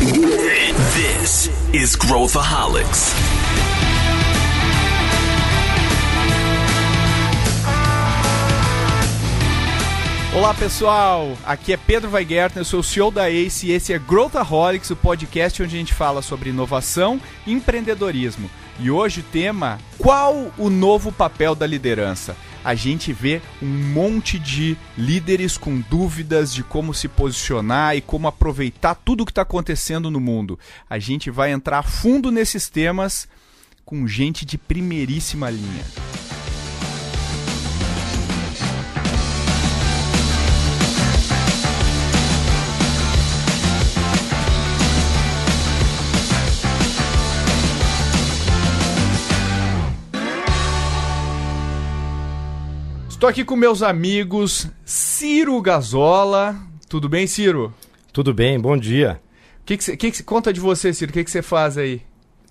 This is Growthaholics. Olá pessoal, aqui é Pedro Weigert, eu sou o CEO da ACE e esse é Growthaholics, o podcast onde a gente fala sobre inovação e empreendedorismo. E hoje o tema: qual o novo papel da liderança? A gente vê um monte de líderes com dúvidas de como se posicionar e como aproveitar tudo o que está acontecendo no mundo. A gente vai entrar a fundo nesses temas com gente de primeiríssima linha. Estou aqui com meus amigos Ciro Gazola. Tudo bem, Ciro? Tudo bem, bom dia. Que, que, cê, que, que conta de você, Ciro? O que, você faz aí?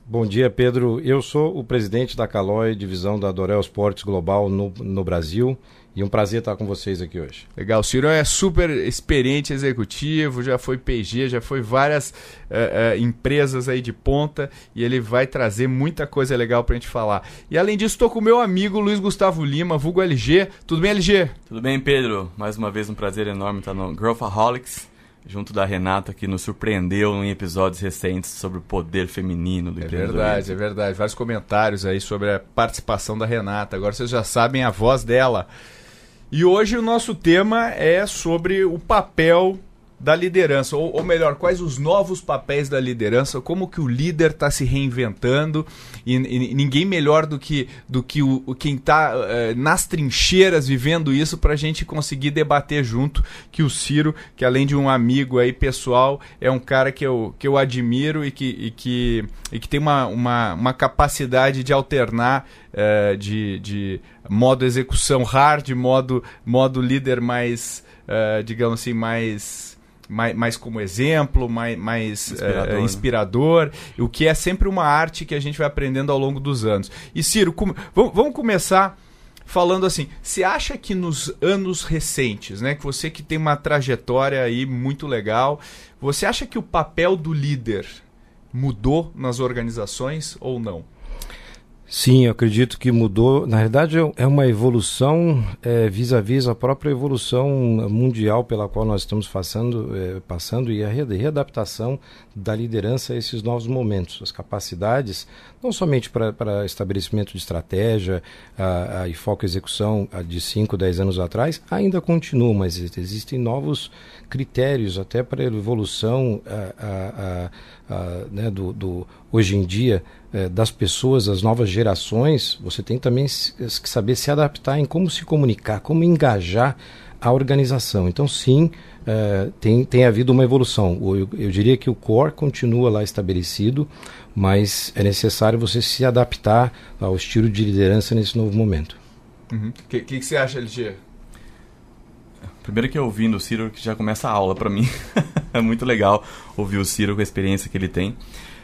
Bom dia, Pedro. Eu sou o presidente da Caloi, divisão da Dorel Esportes Global no, no Brasil. E um prazer estar com vocês aqui hoje. Legal, o Ciro é super experiente executivo, já foi PG, já foi várias uh, uh, empresas aí de ponta e ele vai trazer muita coisa legal pra gente falar. E além disso, estou com o meu amigo Luiz Gustavo Lima, vulgo LG. Tudo bem, LG? Tudo bem, Pedro. Mais uma vez um prazer enorme estar no Growthaholics junto da Renata, que nos surpreendeu em episódios recentes sobre o poder feminino do É verdade, é verdade. Vários comentários aí sobre a participação da Renata. Agora vocês já sabem a voz dela. E hoje o nosso tema é sobre o papel da liderança, ou, ou, melhor, quais os novos papéis da liderança, como que o líder está se reinventando e, e, ninguém melhor do que, do que o, quem está eh, nas trincheiras vivendo isso para a gente conseguir debater junto que o Ciro, que além de um amigo aí pessoal, é um cara que eu, que eu admiro e que, e que, e que tem uma, uma, uma capacidade de alternar eh, de, de modo execução hard, modo, modo líder mais, eh, digamos assim, mais mais, mais como exemplo, mais, mais inspirador, uh, inspirador né? o que é sempre uma arte que a gente vai aprendendo ao longo dos anos. E Ciro, com, vamos, vamos começar falando assim, você acha que nos anos recentes, né, que você que tem uma trajetória aí muito legal, você acha que o papel do líder mudou nas organizações ou não? Sim, eu acredito que mudou. Na verdade, é uma evolução é, vis-à-vis a própria evolução mundial pela qual nós estamos passando, é, passando e a readaptação da liderança a esses novos momentos. As capacidades, não somente para estabelecimento de estratégia a, a, e foco execução a, de 5, 10 anos atrás, ainda continuam, mas existem novos critérios até para a evolução né, do, do, hoje em dia é, das pessoas, as novas gerações, você tem também que saber se adaptar em como se comunicar, como engajar a organização. Então, sim, é, tem, tem havido uma evolução. Eu, eu, diria que o core continua lá estabelecido, mas é necessário você se adaptar ao estilo de liderança nesse novo momento. O uhum. que, que, que, você acha, LG? Primeiro que ouvindo o Ciro, que já começa a aula para mim. é muito legal ouvir o Ciro com a experiência que ele tem.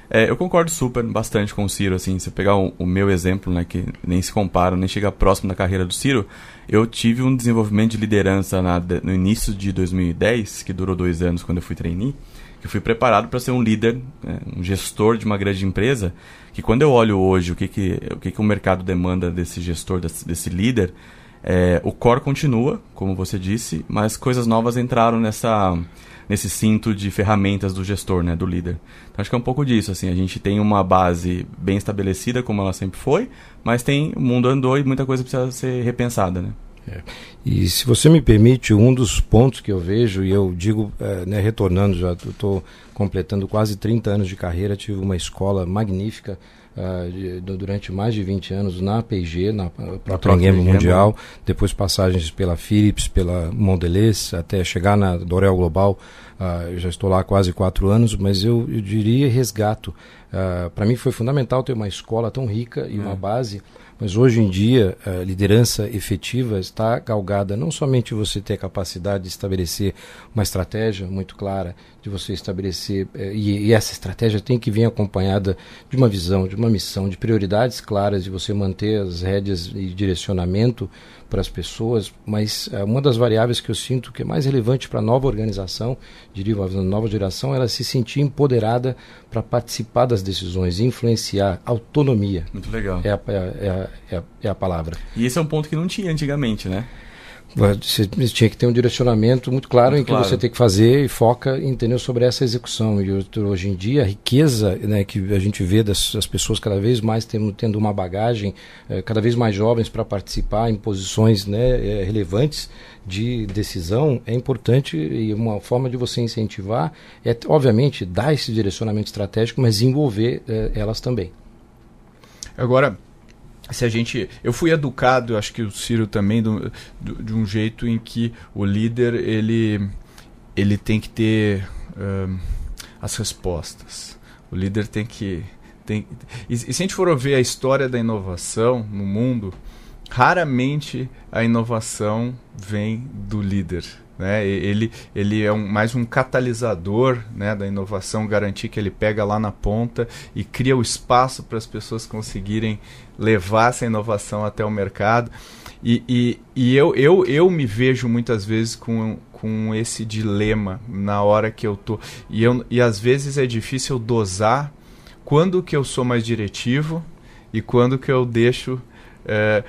É, eu concordo super, bastante com o Ciro, assim, se pegar o, o, meu exemplo, né, que nem se compara, nem chega próximo da carreira do Ciro, eu tive um desenvolvimento de liderança na, no início de 2010, que durou dois anos quando eu fui trainee, que eu fui preparado para ser um líder, né, um gestor de uma grande empresa, que quando eu olho hoje o que, que, o, que, que o mercado demanda desse gestor, desse, desse líder, é, o core continua, como você disse, mas coisas novas entraram nessa nesse cinto de ferramentas do gestor, né, do líder. Então acho que é um pouco disso, assim, a gente tem uma base bem estabelecida como ela sempre foi, mas tem o mundo andou e muita coisa precisa ser repensada, né? É. E se você me permite, um dos pontos que eu vejo, e eu digo, é, né, retornando, já estou completando quase 30 anos de carreira, tive uma escola magnífica uh, de, durante mais de 20 anos na P&G, na Procter Gamble Mundial, depois passagens pela Philips, pela Mondelez, até chegar na Dorel Global, uh, já estou lá há quase quatro anos, mas eu, eu diria resgato. Uh, Para mim foi fundamental ter uma escola tão rica e uma é. base Mas hoje em dia, a liderança efetiva está galgada não somente você ter a capacidade de estabelecer uma estratégia muito clara, de você estabelecer, eh, e, e, essa estratégia tem que vir acompanhada de uma visão, de uma missão, de prioridades claras, de você manter as rédeas e direcionamento para as pessoas, mas eh, uma das variáveis que eu sinto que é mais relevante para a nova organização, diria uma nova geração, é ela se sentir empoderada para participar das decisões, influenciar, autonomia. Muito legal. É a, é, a, é, a, é a palavra. E esse é um ponto que não tinha antigamente, né? Você tinha que ter um direcionamento muito claro muito em que claro. você tem que fazer e foca entendeu sobre essa execução. E hoje em dia, a riqueza né, que a gente vê das, das pessoas cada vez mais tendo, tendo uma bagagem, eh, cada vez mais jovens para participar em posições né, eh, relevantes de decisão é importante e uma forma de você incentivar é, obviamente, dar esse direcionamento estratégico, mas envolver eh, elas também. Agora, se a gente eu fui educado acho que o Ciro também do, do, de um jeito em que o líder ele ele tem que ter um, as respostas o líder tem que tem e, e, se a gente for ver a história da inovação no mundo raramente a inovação vem do líder né? Ele, ele é um, mais um catalisador né, da inovação, garantir que ele pega lá na ponta e cria o espaço para as pessoas conseguirem levar essa inovação até o mercado. E, e, e eu, eu, eu me vejo muitas vezes com, com esse dilema na hora que eu tô. E, eu, e às vezes é difícil dosar quando que eu sou mais diretivo e quando que eu deixo é,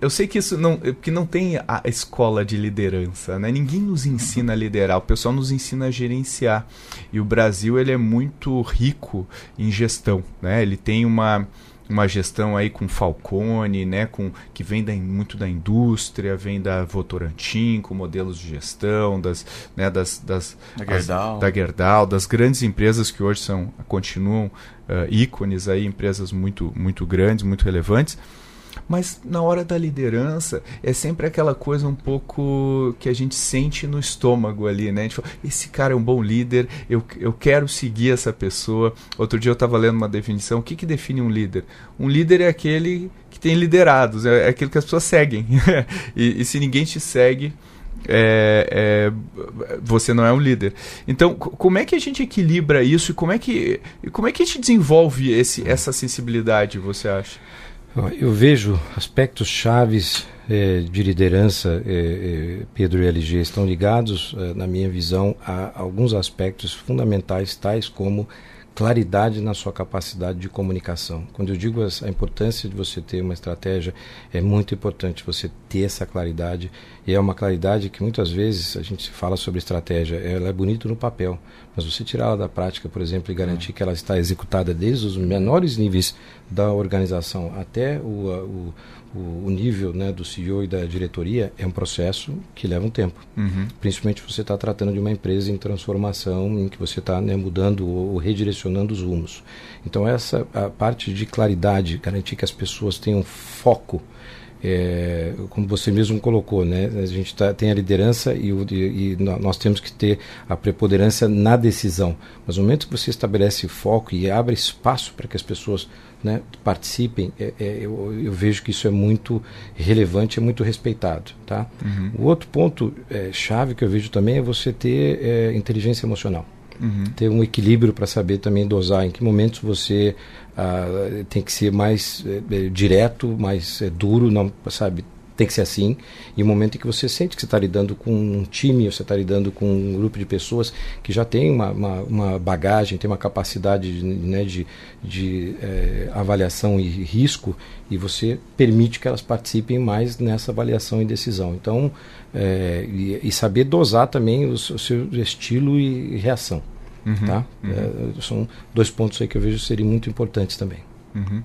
eu sei que isso não, que não tem a escola de liderança, né? Ninguém nos ensina a liderar, o pessoal nos ensina a gerenciar. E o Brasil ele é muito rico em gestão, né? Ele tem uma uma gestão aí com Falcone, né, com que vem da, muito da indústria, vem da Votorantim, com modelos de gestão, das, né, das, das da Gerdau. As, da Gerdau, das grandes empresas que hoje são continuam uh, ícones aí, empresas muito muito grandes, muito relevantes. Mas na hora da liderança, é sempre aquela coisa um pouco que a gente sente no estômago ali, né? A gente fala, esse cara é um bom líder, eu, eu quero seguir essa pessoa. Outro dia eu estava lendo uma definição. O que, que define um líder? Um líder é aquele que tem liderados, é, é aquele que as pessoas seguem. e, e se ninguém te segue, é, é, você não é um líder. Então, como é que a gente equilibra isso e como é que, como é que a gente desenvolve esse, essa sensibilidade, você acha? Eu vejo aspectos chaves é, de liderança, é, é, Pedro e LG, estão ligados, é, na minha visão, a alguns aspectos fundamentais, tais como claridade na sua capacidade de comunicação. Quando eu digo a importância de você ter uma estratégia, é muito importante você ter essa claridade. E é uma claridade que muitas vezes a gente fala sobre estratégia, ela é bonita no papel, mas você tirá-la da prática, por exemplo, e garantir que ela está executada desde os menores níveis da organização até o, o o, o, nível né, do CEO e da diretoria é um processo que leva um tempo. Uhum. Principalmente você está tratando de uma empresa em transformação, em que você está né, mudando ou, ou, redirecionando os rumos. Então essa a parte de claridade, garantir que as pessoas tenham foco é, como você mesmo colocou, né? A gente tá, tem a liderança e, o, e, e, nós temos que ter a preponderância na decisão. Mas no momento que você estabelece foco e abre espaço para que as pessoas né, participem, é, é, eu, eu, vejo que isso é muito relevante, é muito respeitado. Tá? Uhum. O outro ponto é, chave que eu vejo também é você ter é, inteligência emocional. Uhum. Ter um equilíbrio para saber também dosar em que momentos você ah, tem que ser mais é, direto, mais duro, não sabe tem que ser assim. E o momento em que você sente que você está lidando com um time, você está lidando com um grupo de pessoas que já tem uma, uma, uma bagagem, tem uma capacidade de, né, de, de é, avaliação e risco, e você permite que elas participem mais nessa avaliação e decisão. Então, é, e, e, saber dosar também o, o seu estilo e reação. Uhum, tá? Uhum. É, são dois pontos aí que eu vejo serem muito importantes também. Uhum.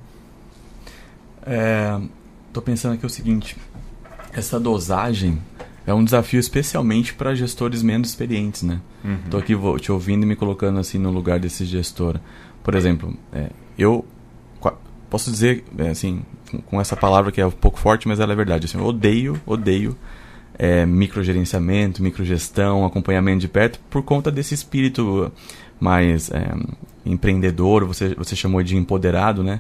É, tô pensando aqui o seguinte: essa dosagem é um desafio especialmente para gestores menos experientes, né? Uhum. Tô aqui vou, te ouvindo e me colocando assim no lugar desse gestor. Por exemplo, é, eu posso dizer é, assim com essa palavra que é um pouco forte, mas ela é verdade. Assim, eu odeio, odeio é, microgerenciamento, microgestão, acompanhamento de perto por conta desse espírito mais é, empreendedor. Você você chamou de empoderado, né?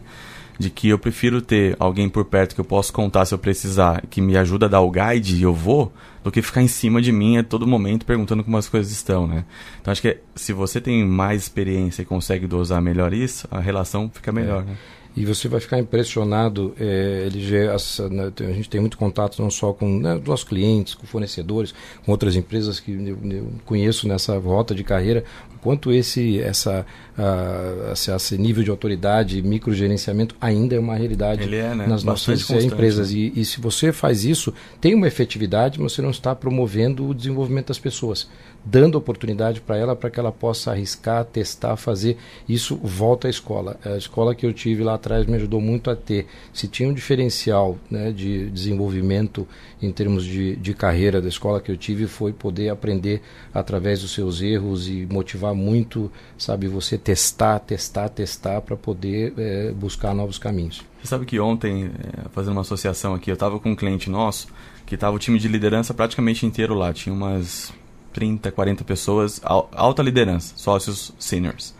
de que eu prefiro ter alguém por perto que eu posso contar se eu precisar, que me ajuda a dar o guide e eu vou, do que ficar em cima de mim a todo momento perguntando como as coisas estão, né? Então acho que se você tem mais experiência e consegue dosar melhor isso, a relação fica melhor, é. né? E você vai ficar impressionado, é, LG, essa, né, a gente tem muito contato não só com né, nossos clientes, com fornecedores, com outras empresas que eu, eu conheço nessa rota de carreira, o quanto esse, essa, uh, esse nível de autoridade, microgerenciamento ainda é uma realidade é, né? nas nossas empresas. Né? E, e se você faz isso, tem uma efetividade, mas você não está promovendo o desenvolvimento das pessoas dando oportunidade para ela para que ela possa arriscar, testar, fazer. Isso volta à escola. A escola que eu tive lá atrás me ajudou muito a ter. Se tinha um diferencial né, de desenvolvimento em termos de, de carreira da escola que eu tive, foi poder aprender através dos seus erros e motivar muito, sabe, você testar, testar, testar para poder é, buscar novos caminhos. Você sabe que ontem, é, fazendo uma associação aqui, eu estava com um cliente nosso que estava o time de liderança praticamente inteiro lá. Tinha umas 30, 40 pessoas, alta liderança, sócios seniors.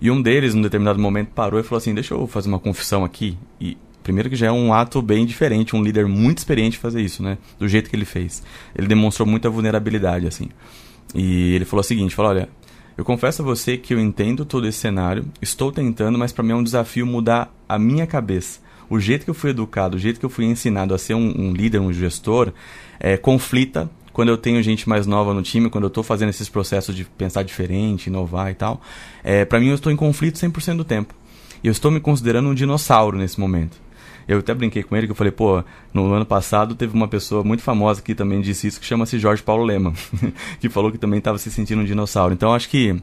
E um deles, num determinado momento, parou e falou assim: Deixa eu fazer uma confissão aqui. E primeiro que já é um ato bem diferente, um líder muito experiente fazer isso, né? Do jeito que ele fez. Ele demonstrou muita vulnerabilidade, assim. E ele falou o seguinte: falou, Olha, eu confesso a você que eu entendo todo esse cenário, estou tentando, mas para mim é um desafio mudar a minha cabeça. O jeito que eu fui educado, o jeito que eu fui ensinado a ser um, um líder, um gestor, é, conflita quando eu tenho gente mais nova no time, quando eu estou fazendo esses processos de pensar diferente, inovar e tal, é, para mim eu estou em conflito 100% do tempo. E eu estou me considerando um dinossauro nesse momento. Eu até brinquei com ele que eu falei, pô, no ano passado teve uma pessoa muito famosa que também disse isso, que chama-se Jorge Paulo Lema, que falou que também estava se sentindo um dinossauro. Então acho que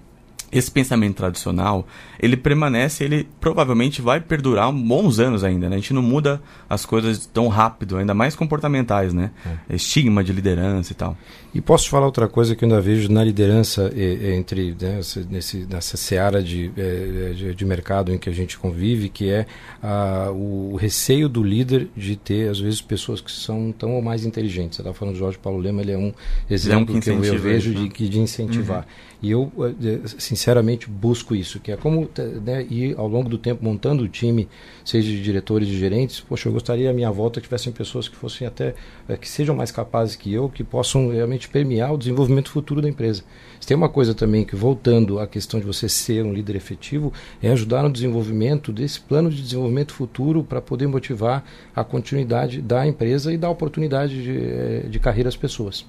esse pensamento tradicional, ele permanece, ele provavelmente vai perdurar bons anos ainda, né? A gente não muda as coisas tão rápido, ainda mais comportamentais, né? É. Estigma de liderança e tal. E posso te falar outra coisa que eu ainda vejo na liderança entre né, nesse, nessa seara de, de, de, mercado em que a gente convive, que é a, o receio do líder de ter, às vezes, pessoas que são tão ou mais inteligentes. Você estava falando do Jorge Paulo Lema, ele é um exemplo é um que, que, eu, eu vejo isso, né? de, de incentivar. Uhum. E eu, eh, sinceramente, busco isso, que é como né, ir ao longo do tempo montando o time, seja de diretores e gerentes. Poxa, eu gostaria a minha volta que tivessem pessoas que fossem até, eh, que sejam mais capazes que eu, que possam realmente permear o desenvolvimento futuro da empresa. Se tem uma coisa também que, voltando à questão de você ser um líder efetivo, é ajudar no desenvolvimento desse plano de desenvolvimento futuro para poder motivar a continuidade da empresa e dar oportunidade de, eh, de carreira às pessoas.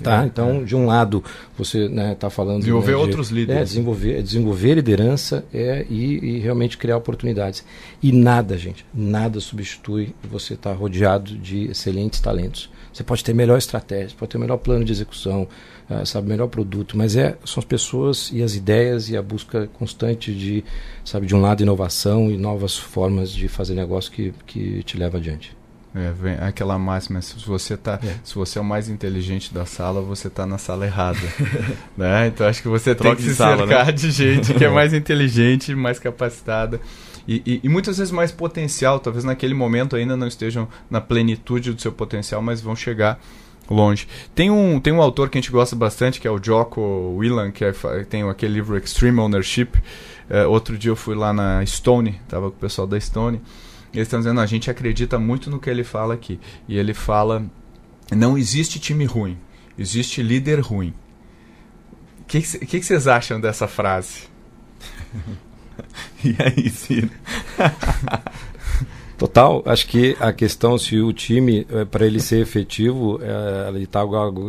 Tá? Então, é. de um lado, você está né, tá falando. Desenvolver né, de, outros líderes. É, desenvolver, desenvolver liderança é, e, e, realmente criar oportunidades. E nada, gente, nada substitui você estar tá rodeado de excelentes talentos. Você pode ter melhor estratégia, pode ter melhor plano de execução, uh, sabe, melhor produto, mas é, são as pessoas e as ideias e a busca constante de, sabe, de um lado, inovação e novas formas de fazer negócio que, que te leva adiante. É, vem aquela máxima, se você tá, é. se você é o mais inteligente da sala, você está na sala errada. né? Então acho que você Troca tem que se sala, cercar né? de gente que é mais inteligente, mais capacitada. E, e, e, muitas vezes mais potencial, talvez naquele momento ainda não estejam na plenitude do seu potencial, mas vão chegar longe. Tem um, tem um autor que a gente gosta bastante, que é o Jocko Willan, que é, tem aquele livro Extreme Ownership. É, outro dia eu fui lá na Stone, estava com o pessoal da Stone, eles estão dizendo, a gente acredita muito no que ele fala aqui. E ele fala, não existe time ruim, existe líder ruim. O que, que, que, vocês acham dessa frase? e aí, Ciro? Total, acho que a questão se o time, é, para ele ser efetivo, é, ele está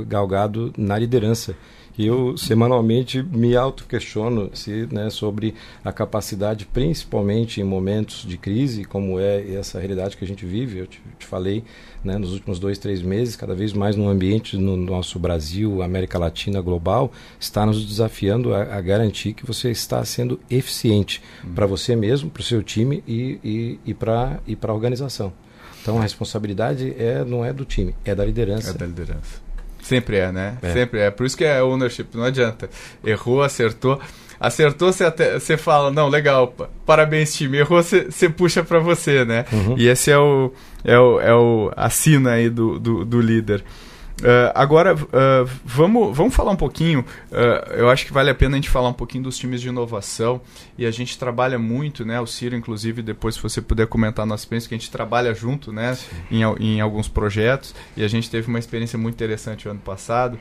galgado na liderança eu semanalmente me auto-questiono né, sobre a capacidade, principalmente em momentos de crise, como é essa realidade que a gente vive. Eu te, te falei né, nos últimos dois, três meses, cada vez mais no ambiente no nosso Brasil, América Latina, global, está nos desafiando a, a garantir que você está sendo eficiente para você mesmo, para o seu time e, e, e para e a organização. Então a responsabilidade é, não é do time, é da liderança. É da liderança. Sempre é, né? É. Sempre é. Por isso que é ownership, não adianta. Errou, acertou. Acertou, você, até, você fala, não, legal, parabéns time. Errou, você, você puxa para você, né? Uhum. E esse é o, é o, é o a sina aí do, do, do líder. Uh, agora, uh, vamos, vamos falar um pouquinho. Uh, eu acho que vale a pena a gente falar um pouquinho dos times de inovação. E a gente trabalha muito, né? O Ciro, inclusive, depois, se você puder comentar nossa experiência, que a gente trabalha junto, né? Em, em alguns projetos. E a gente teve uma experiência muito interessante o ano passado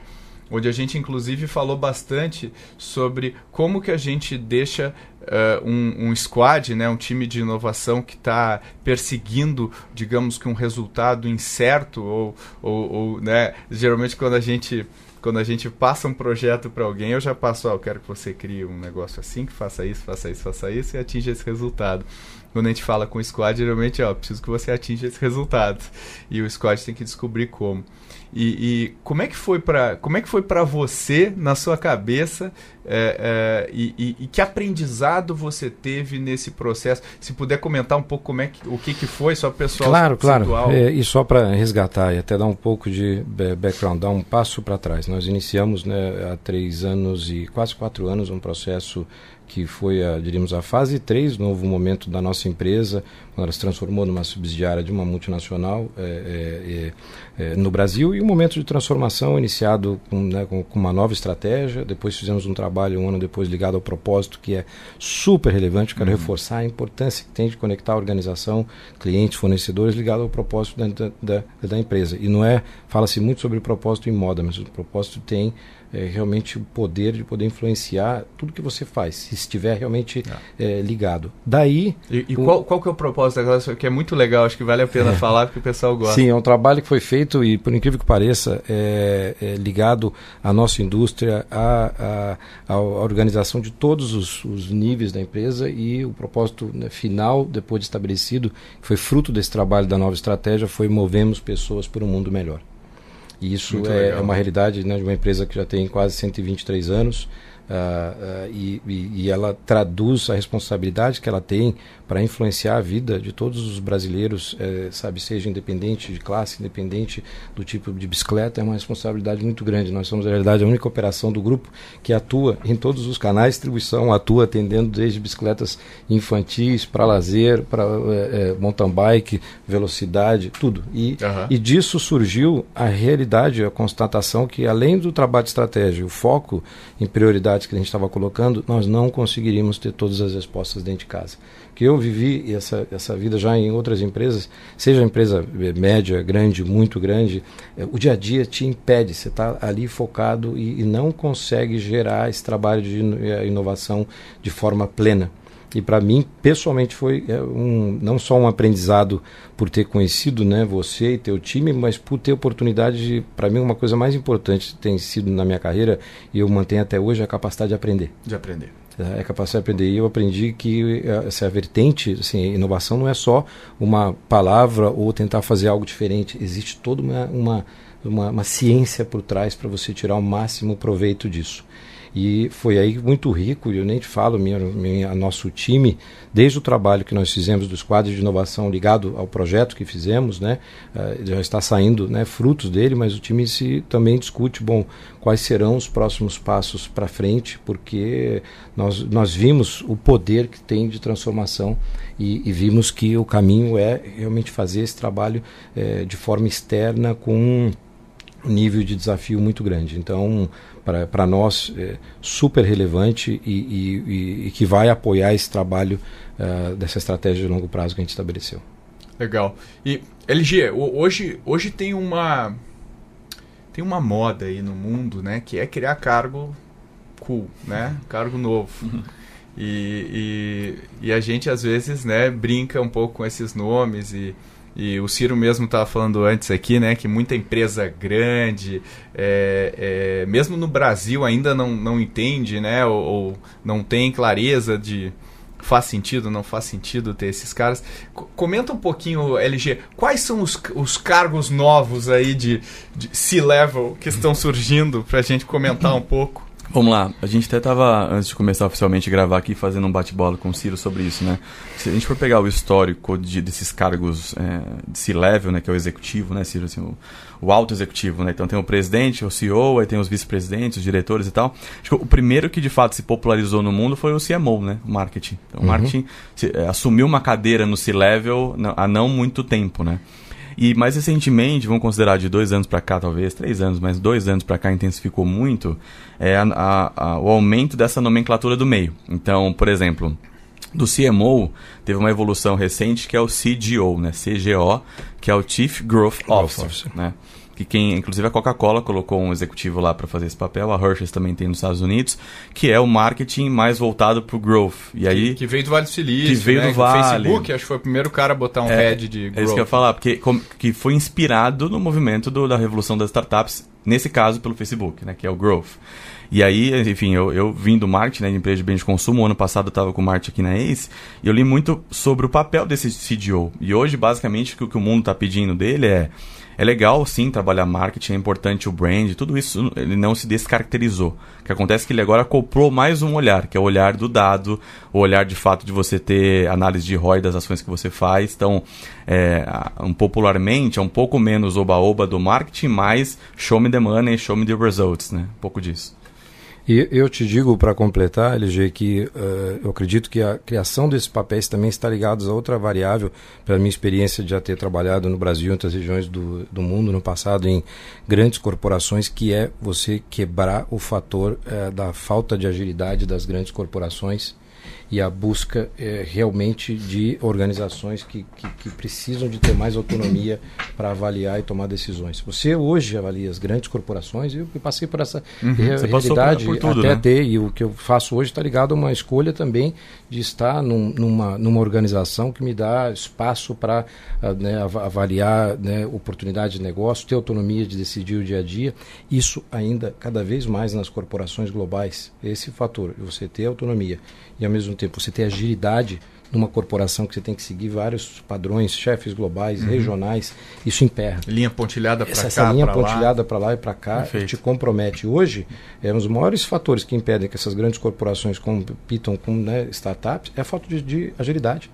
onde a gente inclusive falou bastante sobre como que a gente deixa uh, um, um, squad, né, um time de inovação que está perseguindo, digamos que um resultado incerto ou, ou, ou, né, geralmente quando a gente quando a gente passa um projeto para alguém, eu já passo, ah, eu quero que você crie um negócio assim, que faça isso, faça isso, faça isso e atinja esse resultado. Quando a gente fala com o squad, geralmente, ó, preciso que você atinja esse resultado. E o squad tem que descobrir como. E, e, como é que foi para como é que foi para você na sua cabeça é, é, e, e, que aprendizado você teve nesse processo? Se puder comentar um pouco como é que, o que, que foi só pessoal claro claro é, e só para resgatar e até dar um pouco de background dar um passo para trás nós iniciamos né, há três anos e quase quatro anos um processo que foi, a, diríamos, a fase 3, novo momento da nossa empresa, quando ela se transformou numa subsidiária de uma multinacional é, é, é, no Brasil, e um momento de transformação iniciado com, né, com, com, uma nova estratégia. Depois fizemos um trabalho, um ano depois, ligado ao propósito, que é super relevante. Quero uhum. reforçar a importância que tem de conectar a organização, clientes, fornecedores, ligado ao propósito da, da, da empresa. E não é, fala-se muito sobre o propósito em moda, mas o propósito tem é, realmente o poder de poder influenciar tudo que você faz, se estiver realmente é. É, ligado. Daí. E, e o... qual, qual que é o propósito da Que é muito legal, acho que vale a pena é. falar porque o pessoal gosta. Sim, é um trabalho que foi feito e, por incrível que pareça, é, é ligado à nossa indústria, à, à, à organização de todos os, os, níveis da empresa e o propósito né, final, depois de estabelecido, que foi fruto desse trabalho da nova estratégia, foi movemos pessoas para um mundo melhor. E isso é, é, uma realidade né, de uma empresa que já tem quase 123 anos uh, uh, e, e, ela traduz a responsabilidade que ela tem para influenciar a vida de todos os brasileiros, eh, sabe, seja independente de classe, independente do tipo de bicicleta, é uma responsabilidade muito grande. Nós somos, na realidade, a única operação do grupo que atua em todos os canais de distribuição, atua atendendo desde bicicletas infantis para lazer, para eh, mountain bike, velocidade, tudo. E, uhum. e disso surgiu a realidade, a constatação que, além do trabalho de estratégia, o foco em prioridades que a gente estava colocando, nós não conseguiríamos ter todas as respostas dentro de casa que eu vivi essa, essa vida já em outras empresas, seja empresa média, grande, muito grande, é, o dia a dia te impede, você está ali focado e, e, não consegue gerar esse trabalho de é, inovação de forma plena. E para mim, pessoalmente, foi é, um, não só um aprendizado por ter conhecido né, você e teu time, mas por ter oportunidade de, para mim, uma coisa mais importante tem sido na minha carreira, e eu mantenho até hoje, a capacidade de aprender. De aprender é capaz de aprender. E eu aprendi que eh, essa vertente, assim, inovação não é só uma palavra ou tentar fazer algo diferente. Existe toda uma, uma, uma, uma ciência por trás para você tirar o máximo proveito disso. E foi aí muito rico, eu nem te falo, minha, minha, nosso time, desde o trabalho que nós fizemos dos quadros de inovação ligado ao projeto que fizemos, né, uh, já está saindo né, frutos dele, mas o time se também discute, bom, quais serão os próximos passos para frente, porque nós, nós vimos o poder que tem de transformação e, e vimos que o caminho é realmente fazer esse trabalho eh, de forma externa com um nível de desafio muito grande. Então, para nós é super relevante e, e, e, que vai apoiar esse trabalho uh, dessa estratégia de longo prazo que a gente estabeleceu. Legal. E LG, hoje, hoje tem uma tem uma moda aí no mundo, né, que é criar cargo cool, né, cargo novo. E, e, e a gente às vezes, né, brinca um pouco com esses nomes e e o Ciro mesmo estava falando antes aqui, né, que muita empresa grande, é, é, mesmo no Brasil ainda não, não entende, né, ou, ou, não tem clareza de faz sentido, não faz sentido ter esses caras. C comenta um pouquinho, LG, quais são os, os cargos novos aí de, de C-level que estão surgindo para a gente comentar um pouco? Vamos lá, a gente até estava, antes de começar oficialmente a gravar aqui, fazendo um bate-bola com o Ciro sobre isso, né? Se a gente for pegar o histórico de, desses cargos é, de C-level, né, que é o executivo, né, Ciro, assim, o, o alto executivo, né? Então tem o presidente, o CEO, aí tem os vice-presidentes, os diretores e tal. Acho que o primeiro que de fato se popularizou no mundo foi o CMO, né? O marketing. Então, o uhum. marketing se, é, assumiu uma cadeira no C-level há não muito tempo, né? E mais recentemente, vamos considerar de dois anos para cá, talvez, três anos, mas dois anos para cá intensificou muito é, a, a, a, o aumento dessa nomenclatura do meio. Então, por exemplo, do CMO teve uma evolução recente que é o CGO, né? CGO, que é o Chief Growth Officer, né? Que quem, inclusive a Coca-Cola colocou um executivo lá para fazer esse papel, a Hershey's também tem nos Estados Unidos, que é o marketing mais voltado para o growth. E aí que, que, veio do Vale do Silício, que veio né? do Vale. O Facebook, acho que foi o primeiro cara a botar um é, head de growth. É isso que eu ia falar, porque que foi inspirado no movimento do, da revolução das startups, nesse caso pelo Facebook, né, que é o growth. E aí, enfim, eu, eu vim do marketing, né, de empresa de bens de consumo. ano passado eu estava com o marketing aqui na ACE. E eu li muito sobre o papel desse CDO. E hoje, basicamente, o que o mundo está pedindo dele é é legal, sim, trabalhar marketing, é importante o brand, tudo isso ele não se descaracterizou. O que acontece é que ele agora acoplou mais um olhar, que é o olhar do dado, o olhar de fato de você ter análise de ROI das ações que você faz. Então, é, um, popularmente, é um pouco menos oba-oba do marketing, mais show me the money, show me the results, né? Um pouco disso. E eu te digo, para completar, LG, que uh, eu acredito que a criação desses papéis também está ligada a outra variável, pela minha experiência de já ter trabalhado no Brasil e outras regiões do, do mundo no passado em grandes corporações, que é você quebrar o fator uh, da falta de agilidade das grandes corporações e a busca é, realmente de organizações que, que, que, precisam de ter mais autonomia para avaliar e tomar decisões. Você hoje avalia as grandes corporações, eu passei por essa uhum, realidade por, por tudo, até né? ter, e o que eu faço hoje está ligado a uma escolha também de estar num, numa, numa organização que me dá espaço para uh, né, avaliar né, oportunidade de negócio, ter autonomia de decidir o dia a dia. Isso ainda cada vez mais nas corporações globais. Esse fator, você ter autonomia e ao mesmo tempo você ter agilidade numa corporação que você tem que seguir vários padrões, chefes globais, uhum. regionais, isso emperra. Linha pontilhada para cá, Essa linha pontilhada para lá e para cá Perfeito. te compromete. Hoje, é um dos maiores fatores que impedem que essas grandes corporações compitam com né, startups é a falta de, de agilidade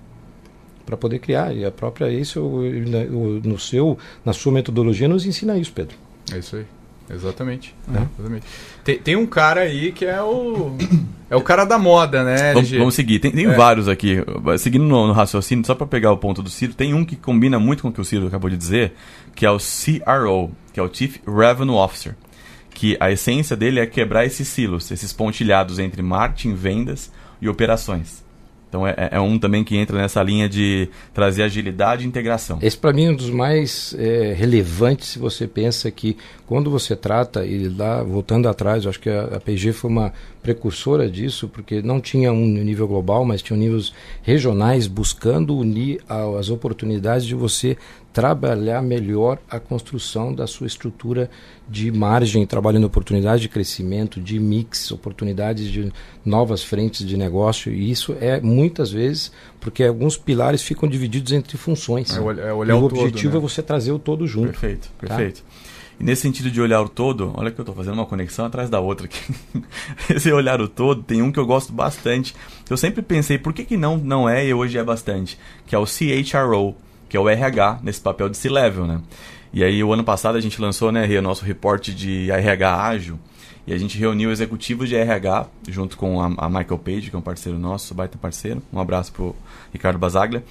para poder criar. E a própria isso, no seu, na sua metodologia, nos ensina isso, Pedro. É isso aí. Exatamente. É. Exatamente. Tem, tem, um cara aí que é o. É o cara da moda, né? Vamos, vamos seguir. Tem, tem é. vários aqui. Seguindo no, no raciocínio, só para pegar o ponto do Ciro, tem um que combina muito com o que o Ciro acabou de dizer, que é o CRO, que é o Chief Revenue Officer. Que a essência dele é quebrar esses silos, esses pontilhados entre marketing, vendas e operações. Então é, é, um também que entra nessa linha de trazer agilidade e integração. Esse para mim é um dos mais é, relevantes se você pensa que quando você trata, e lá voltando atrás, acho que a, a PG foi uma precursora disso, porque não tinha um nível global, mas tinha níveis regionais buscando unir as oportunidades de você trabalhar melhor a construção da sua estrutura de margem, trabalhando oportunidades de crescimento, de mix, oportunidades de novas frentes de negócio. E isso é muitas vezes porque alguns pilares ficam divididos entre funções. É, olhar, é olhar e o, o objetivo todo, né? é você trazer o todo junto. Perfeito, tá? perfeito. Tá? E nesse sentido de olhar o todo, olha que eu estou fazendo uma conexão atrás da outra aqui. Esse olhar o todo, tem um que eu gosto bastante. Eu sempre pensei, por que, que não, não é e hoje é bastante? Que é o CHRO, que é o RH, nesse papel de C-Level, né? E aí, o ano passado, a gente lançou né, o nosso reporte de RH ágil. E a gente reuniu executivos de RH, junto com a, Michael Page, que é um parceiro nosso, baita parceiro. Um abraço pro Ricardo Basaglia.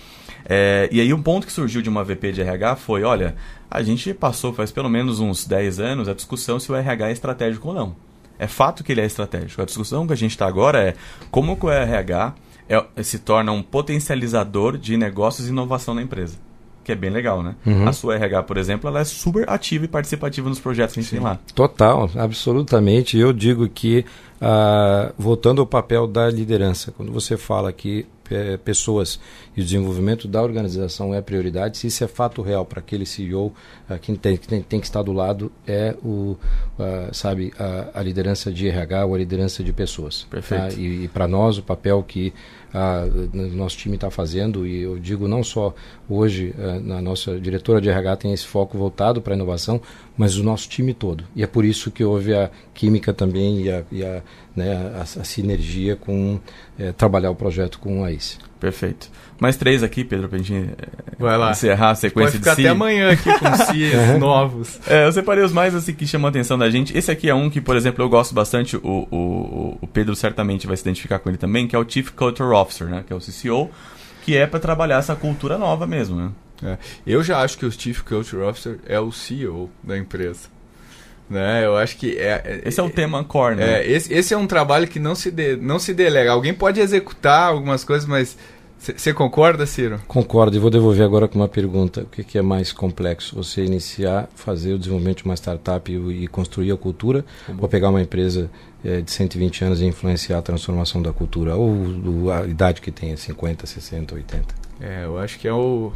É, e aí, um ponto que surgiu de uma VP de RH foi: olha, a gente passou faz pelo menos uns 10 anos a discussão se o RH é estratégico ou não. É fato que ele é estratégico. A discussão que a gente está agora é como o RH é, se torna um potencializador de negócios e inovação na empresa que é bem legal, né? Uhum. A sua RH, por exemplo, ela é super ativa e participativa nos projetos que a gente Sim. tem lá. Total, absolutamente. Eu digo que, uh, voltando ao papel da liderança, quando você fala que é, pessoas e o desenvolvimento da organização é prioridade, se isso é fato real para aquele CEO, uh, quem, tem, quem tem, que estar do lado é o, uh, sabe, a, a, liderança de RH ou a liderança de pessoas. Tá? Perfeito. Tá? E, e para nós, o papel que a, nosso time está fazendo, e eu digo não só hoje, a, eh, na nossa diretora de RH tem esse foco voltado para a inovação, mas o nosso time todo. E é por isso que houve a química também e a, e a, né, a, a sinergia com é, trabalhar o projeto com a ICE. Perfeito. Mais três aqui, Pedro, pra gente eh, Vai lá. encerrar a sequência Pode ficar de si. até amanhã aqui com CIs novos. É, eu separei os mais assim, que chamam a atenção da gente. Esse aqui é um que, por exemplo, eu gosto bastante, o, o, o Pedro certamente vai se identificar com ele também, que é o Chief Culture Officer, né? Que é o CCO, que é para trabalhar essa cultura nova mesmo, né? É. Eu já acho que o Chief Culture Officer é o CEO da empresa. Né? Eu acho que é, esse é o tema core, né? É, esse, esse é um trabalho que não se, de, não se delega. Alguém pode executar algumas coisas, mas você concorda, Ciro? Concordo, e vou devolver agora com uma pergunta. O que, que, é mais complexo? Você iniciar, fazer o desenvolvimento de uma startup e, e construir a cultura, Como? ou pegar uma empresa é, de 120 anos e influenciar a transformação da cultura? Ou a idade que tem, 50, 60, 80? É, eu acho que é o.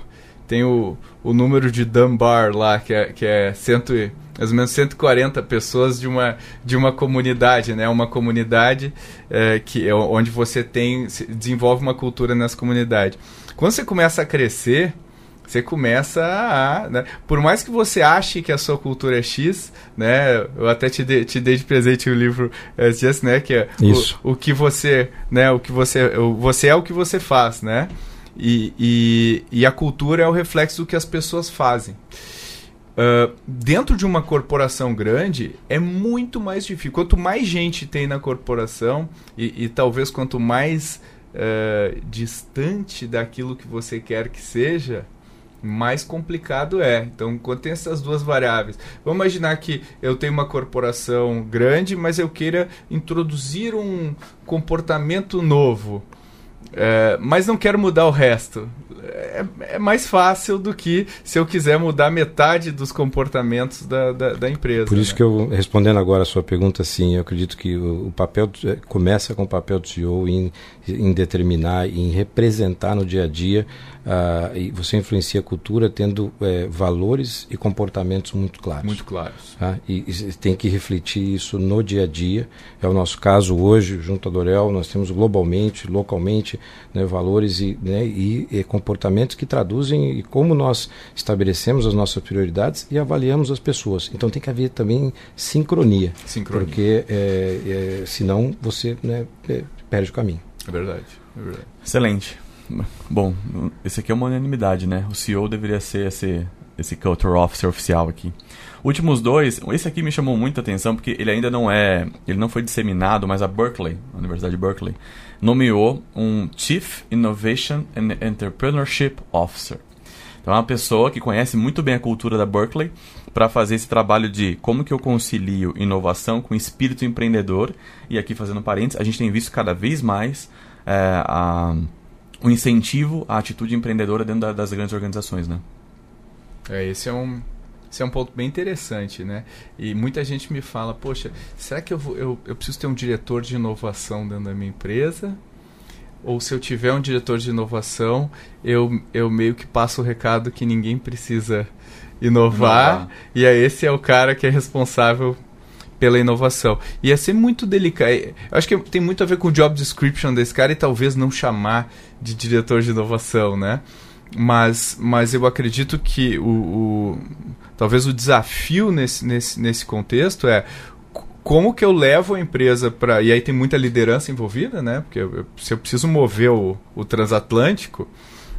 Tem o, o número de Dunbar lá, que é, que é cento, mais ou menos 140 pessoas de uma, de uma comunidade, né? Uma comunidade é, que é onde você tem desenvolve uma cultura nessa comunidade. Quando você começa a crescer, você começa a, né? por mais que você ache que a sua cultura é X, né? Eu até te, de, te dei de presente o livro é, Just, né? Que é Isso. O, o que você, né? O que você, o, você é o que você faz, né? E, e, e a cultura é o reflexo do que as pessoas fazem. Uh, dentro de uma corporação grande é muito mais difícil. Quanto mais gente tem na corporação e, e talvez quanto mais uh, distante daquilo que você quer que seja, mais complicado é. Então, quando tem essas duas variáveis, vamos imaginar que eu tenho uma corporação grande, mas eu queira introduzir um comportamento novo. É, mas não quero mudar o resto. É, é, mais fácil do que se eu quiser mudar metade dos comportamentos da, da, da empresa. Por isso né? que eu, respondendo agora a sua pergunta, sim, eu acredito que o, o papel é, começa com o papel do CEO em, em determinar, em representar no dia a dia uh, e você influencia a cultura tendo é, valores e comportamentos muito claros. Muito claros. Tá? E, e, tem que refletir isso no dia a dia. É o nosso caso hoje, junto à Dorel, nós temos globalmente, localmente, né, valores e, né, e, e, comportamentos que traduzem e como nós estabelecemos as nossas prioridades e avaliamos as pessoas. Então tem que haver também sincronia. Sincronia. Porque é, é, senão você né, perde o caminho. É verdade, é verdade. Excelente. Bom, esse aqui é uma unanimidade, né? O CEO deveria ser esse, esse Culture Officer oficial aqui. Últimos dois, esse aqui me chamou muita atenção porque ele ainda não é, ele não foi disseminado, mas a Berkeley, a Universidade de Berkeley, nomeou um Chief Innovation and Entrepreneurship Officer. Então é uma pessoa que conhece muito bem a cultura da Berkeley para fazer esse trabalho de como que eu concilio inovação com espírito empreendedor. E aqui fazendo parênteses, a gente tem visto cada vez mais é, a o incentivo à atitude empreendedora dentro da, das grandes organizações, né? É, esse é um esse é um ponto bem interessante, né? E muita gente me fala, poxa, será que eu, vou, eu, eu preciso ter um diretor de inovação dentro da minha empresa? Ou se eu tiver um diretor de inovação, eu, eu meio que passo o recado que ninguém precisa inovar, inovar. e é esse é o cara que é responsável pela inovação. Ia ser muito delicado. Eu acho que tem muito a ver com o job description desse cara e talvez não chamar de diretor de inovação, né? Mas, mas eu acredito que o, o talvez o desafio nesse, nesse, nesse contexto é como que eu levo a empresa para. E aí tem muita liderança envolvida, né? Porque eu, se eu preciso mover o, o transatlântico,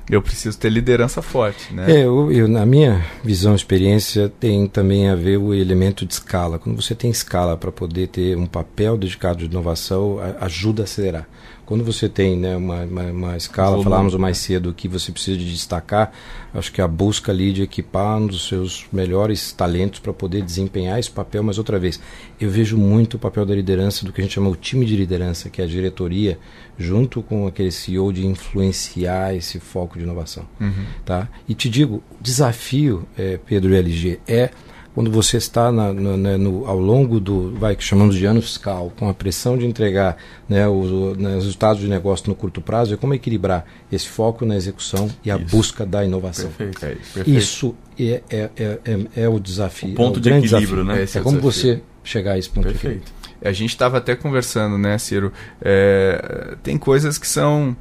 eu preciso ter liderança forte, né? É, eu, eu, na minha visão, experiência, tem também a ver o elemento de escala. Quando você tem escala para poder ter um papel dedicado de inovação, ajuda a acelerar. Quando você tem né, uma, uma, uma escala, falávamos mais cedo, que você precisa de destacar, acho que a busca ali de equipar um dos seus melhores talentos para poder desempenhar esse papel, mas outra vez, eu vejo muito o papel da liderança, do que a gente chama o time de liderança, que é a diretoria, junto com aquele CEO de influenciar esse foco de inovação. Uhum. Tá? E te digo, o desafio, é, Pedro e LG, é quando você está na, na, né, no, ao longo do, vai que chamamos de ano fiscal, com a pressão de entregar né, os, né, os, resultados de negócio no curto prazo, é como equilibrar esse foco na execução e a isso. busca da inovação. Perfeito. É isso, Perfeito. isso é, é, é, é, o desafio. O ponto é de equilíbrio, desafio. né? É, como você chegar a esse ponto Perfeito. A gente estava até conversando, né, Ciro? É, tem coisas que são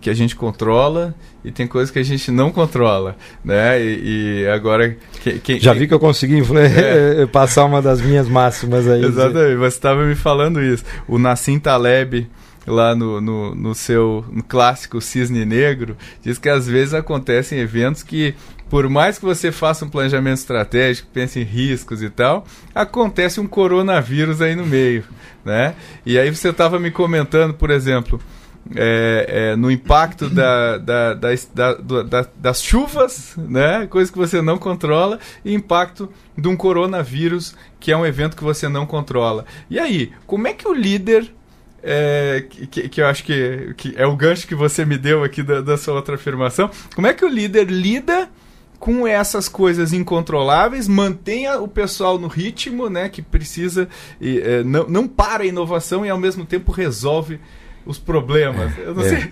que a gente controla e tem coisas que a gente não controla, né? E, e agora que, que, já vi que eu consegui é. passar uma das minhas máximas aí. Exatamente. Você estava me falando isso. O Nassim Taleb lá no, no, no seu no clássico Cisne Negro diz que às vezes acontecem eventos que por mais que você faça um planejamento estratégico, pense em riscos e tal, acontece um coronavírus aí no meio, né? E aí você estava me comentando, por exemplo, é, é, no impacto da, da, da, das chuvas, né? coisa que você não controla, e impacto de um coronavírus, que é um evento que você não controla. E aí, como é que o líder é, que, que, eu acho que, que, é o gancho que você me deu aqui da, da, sua outra afirmação. Como é que o líder lida com essas coisas incontroláveis, mantenha o pessoal no ritmo, né, que precisa, e, é, não, não para a inovação e ao mesmo tempo resolve os problemas. Eu não é. sei,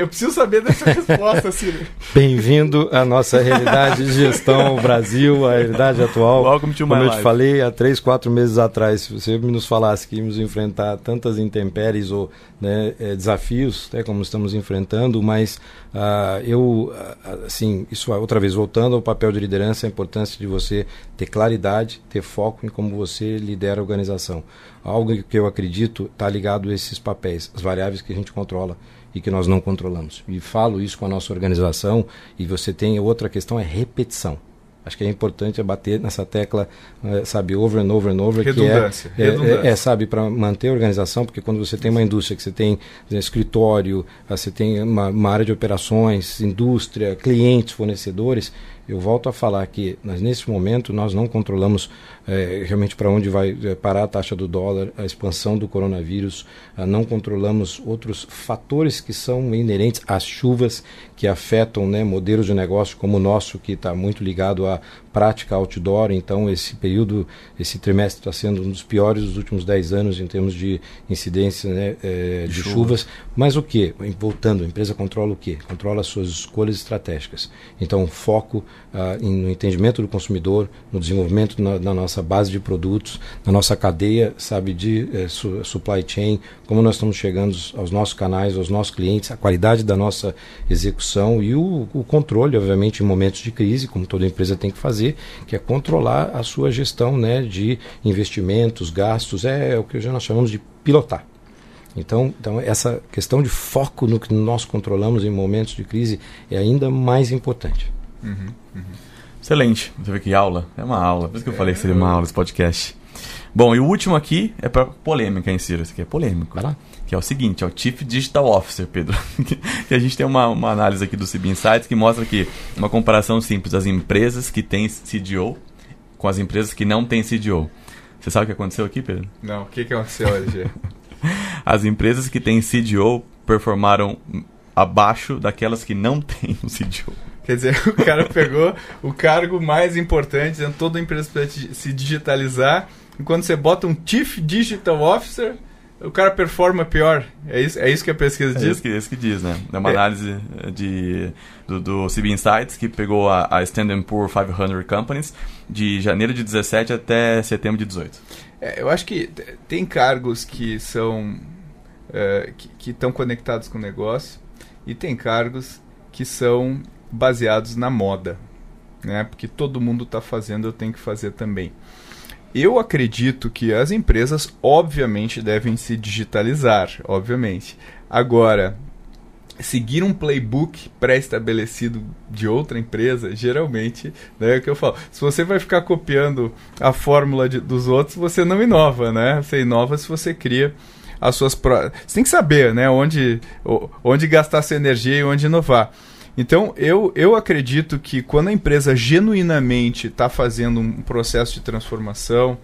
eu preciso saber dessa resposta, Ciro. Bem-vindo à nossa realidade de gestão Brasil, a realidade atual. Welcome to Como eu life. te falei há três, quatro meses atrás, se você nos falasse que íamos enfrentar tantas intempéries ou né, é, desafios, né, como estamos enfrentando, mas uh, eu, uh, assim, isso outra vez voltando ao papel de liderança, a importância de você ter claridade, ter foco em como você lidera a organização. Algo que eu acredito está ligado a esses papéis, as variáveis que a gente controla e que nós não controlamos. E falo isso com a nossa organização e você tem outra questão é repetição. Acho que é importante bater nessa tecla, eh, sabe, over and over and over. Redundância. Que é, redundância. É, é, sabe, para manter a organização, porque quando você tem uma indústria que você tem né, escritório, você tem uma, uma área de operações, indústria, clientes, fornecedores, eu volto a falar que nesse momento nós não controlamos é, realmente para onde vai é, parar a taxa do dólar, a expansão do coronavírus, ah, não controlamos outros fatores que são inerentes às chuvas que afetam né, modelos de negócio como o nosso, que está muito ligado à prática outdoor. Então, esse período, esse trimestre está sendo um dos piores dos últimos 10 anos em termos de incidência né, é, de, de chuvas. Mas o que? Voltando, a empresa controla o que? Controla as suas escolhas estratégicas. Então, foco ah, no entendimento do consumidor, no desenvolvimento na, na, nossa base de produtos, na nossa cadeia, sabe, de eh, su, supply chain, como nós estamos chegando aos nossos canais, aos nossos clientes, a qualidade da nossa execução e o, o controle, obviamente, em momentos de crise, como toda empresa tem que fazer, que é controlar a sua gestão, né, de investimentos, gastos, é, é o que nós chamamos de pilotar. Então, então, essa questão de foco no que nós controlamos em momentos de crise é ainda mais importante. Uhum, uhum. Excelente. Você vê que aula? É uma aula. Por isso que eu falei que seria uma aula esse podcast. Bom, e o último aqui é para polêmica, hein, Ciro? Esse aqui é polêmico. Vai lá. Que é o seguinte, é o Chief Digital Officer, Pedro. que a gente tem uma, uma análise aqui do CB Insights que mostra que uma comparação simples das empresas que têm CDO com as empresas que não têm CDO. Você sabe o que aconteceu aqui, Pedro? Não, o que, que aconteceu hoje? as empresas que têm CDO performaram abaixo daquelas que não têm o CDO. Quer dizer, o cara pegou o cargo mais importante, dentro toda a empresa precisa se digitalizar. E quando você bota um Chief Digital Officer, o cara performa pior. É isso, é isso que a pesquisa é diz? Isso que, é isso que diz, né? É uma é. análise eh, de, do, do CB Insights que pegou a, a Standard Poor's 500 Companies de janeiro de 17 até setembro de 18. É, eu acho que tem cargos que são uh, que estão conectados com o negócio e tem cargos que são baseados na moda, né? Porque todo mundo está fazendo, eu tenho que fazer também. Eu acredito que as empresas, obviamente, devem se digitalizar, obviamente. Agora, seguir um playbook pré-estabelecido de outra empresa, geralmente, né, é o que eu falo. Se você vai ficar copiando a fórmula de, dos outros, você não inova, né? Você inova se você cria as suas próprias. Você tem que saber, né, onde, onde gastar sua energia e onde inovar. Então, eu, eu acredito que quando a empresa genuinamente está fazendo um processo de transformação,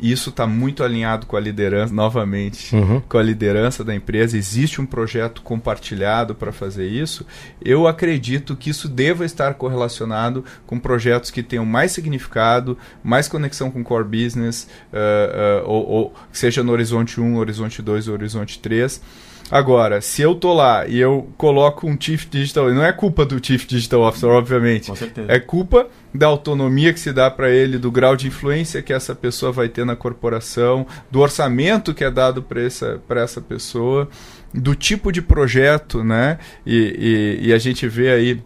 isso está muito alinhado com a liderança, novamente, uhum. com a liderança da empresa. Existe um projeto compartilhado para fazer isso. Eu acredito que isso deva estar correlacionado com projetos que tenham mais significado, mais conexão com o core business, uh, uh, ou, ou seja no horizonte 1, horizonte 2 ou horizonte 3 Agora, se eu tô lá e eu coloco um Chief Digital, não é culpa do Chief Digital Officer, obviamente. Com certeza. É culpa da autonomia que se dá para ele, do grau de influência que essa pessoa vai ter na corporação, do orçamento que é dado para essa, essa pessoa, do tipo de projeto, né? E, e, e a gente vê aí,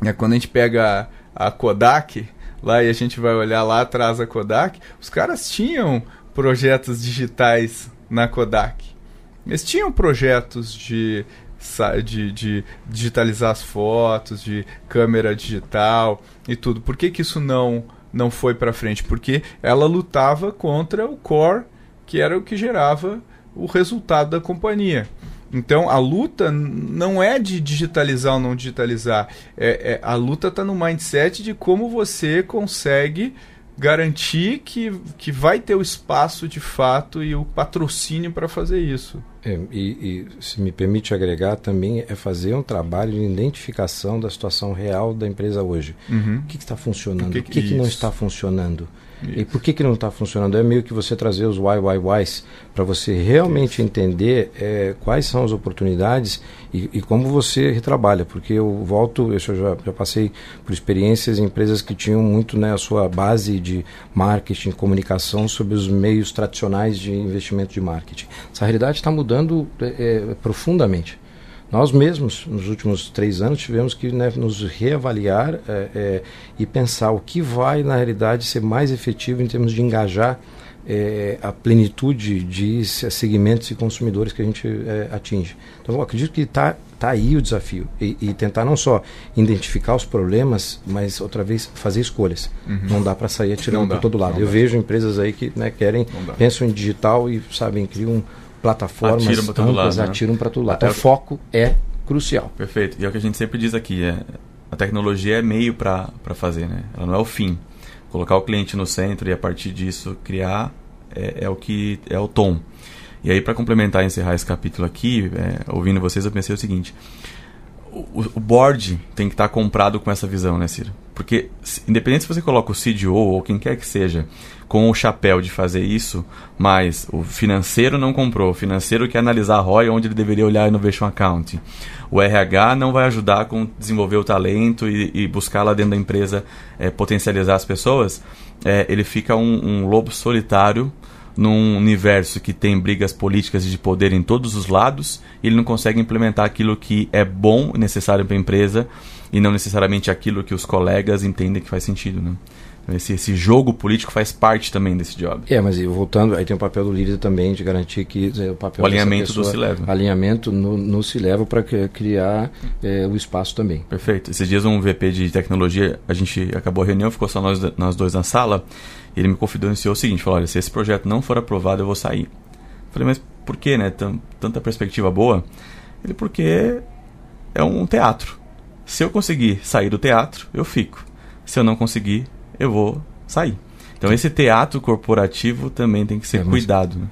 né, quando a gente pega a, a Kodak, lá e a gente vai olhar lá atrás a Kodak, os caras tinham projetos digitais na Kodak. Eles tinham projetos de, de, de, digitalizar as fotos, de câmera digital e tudo. Por que, que isso não, não foi para frente? Porque ela lutava contra o core, que era o que gerava o resultado da companhia. Então a luta não é de digitalizar ou não digitalizar. É, é a luta está no mindset de como você consegue garantir que, que vai ter o espaço de fato e o patrocínio para fazer isso. É, e, e, se me permite agregar, também é fazer um trabalho de identificação da situação real da empresa hoje. Uhum. O que está funcionando? O que, que, que, que não está funcionando? Isso. E por que, que não está funcionando? É meio que você trazer os why, why, whys para você realmente entender é, quais são as oportunidades e, e, como você retrabalha. Porque eu volto, eu já, já passei por experiências em empresas que tinham muito né, a sua base de marketing, comunicação sobre os meios tradicionais de investimento de marketing. Essa realidade está mudando é, é, profundamente. Nós mesmos, nos últimos três anos, tivemos que né, nos reavaliar é, é, e pensar o que vai, na realidade, ser mais efetivo em termos de engajar é, a plenitude de segmentos e consumidores que a gente é, atinge. Então, eu acredito que está tá aí o desafio. E, e, tentar não só identificar os problemas, mas, outra vez, fazer escolhas. Uhum. Não dá para sair atirando para todo lado. Eu dá. vejo empresas aí que né, querem, pensam em digital e, sabem, criam plataformas atiram para todo amplas, lado, né? atiram para todo lado. Então, o foco é crucial. Perfeito. E é o que a gente sempre diz aqui, é, a tecnologia é meio para fazer, né? Ela não é o fim. Colocar o cliente no centro e a partir disso criar é, é o que é o tom. E aí para complementar e encerrar esse capítulo aqui, é, ouvindo vocês, eu pensei o seguinte: o, o board tem que estar comprado com essa visão, né, Ciro? Porque independente se você coloca o CDO ou quem quer que seja com o chapéu de fazer isso, mas o financeiro não comprou, o financeiro quer analisar a ROI onde ele deveria olhar a Innovation Account. O RH não vai ajudar com desenvolver o talento e, e buscar lá dentro da empresa é, potencializar as pessoas. É, ele fica um, um lobo solitário num universo que tem brigas políticas e de poder em todos os lados, ele não consegue implementar aquilo que é bom necessário para a empresa e não necessariamente aquilo que os colegas entendem que faz sentido, né? Esse, esse jogo político faz parte também desse job. É, mas voltando, aí tem o papel do líder também de garantir que é, o papel o alinhamento pessoa, do se leva. Alinhamento no, no se leva para criar é, o espaço também. Perfeito. Esses dias um VP de tecnologia, a gente acabou a reunião, ficou só nós, nós dois na sala, e ele me confidenciou o seguinte, falou, olha, se esse projeto não for aprovado, eu vou sair. Falei, mas por que, né? Tanta perspectiva boa? Ele, porque é um teatro. Se eu conseguir sair do teatro, eu fico. Se eu não conseguir, eu vou sair. Então esse teatro corporativo também tem que ser É, mas- cuidado. né?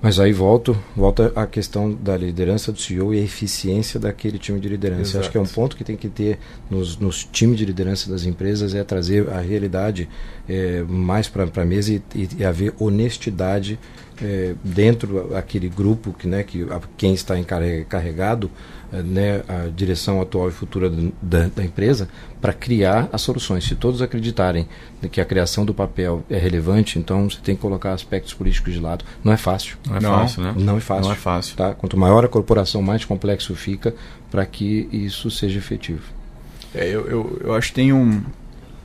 Mas aí volto, volta a questão da liderança do CEO e a eficiência daquele time de liderança. Exato. Acho que é um ponto que tem que ter nos, nos times de liderança das empresas é trazer a realidade é, mais para a mesa e, e, e haver honestidade é, dentro daquele grupo que, né, que a, quem está encarregado, né, a direção atual e futura da, da empresa, para criar as soluções. Se todos acreditarem que a criação do papel é relevante, então você tem que colocar aspectos políticos de lado. Não é fácil. Não é Não, fácil, né? Não é fácil. Não é fácil. Tá? Quanto maior a corporação, mais complexo fica para que isso seja efetivo. É, eu, eu, eu acho que tem um.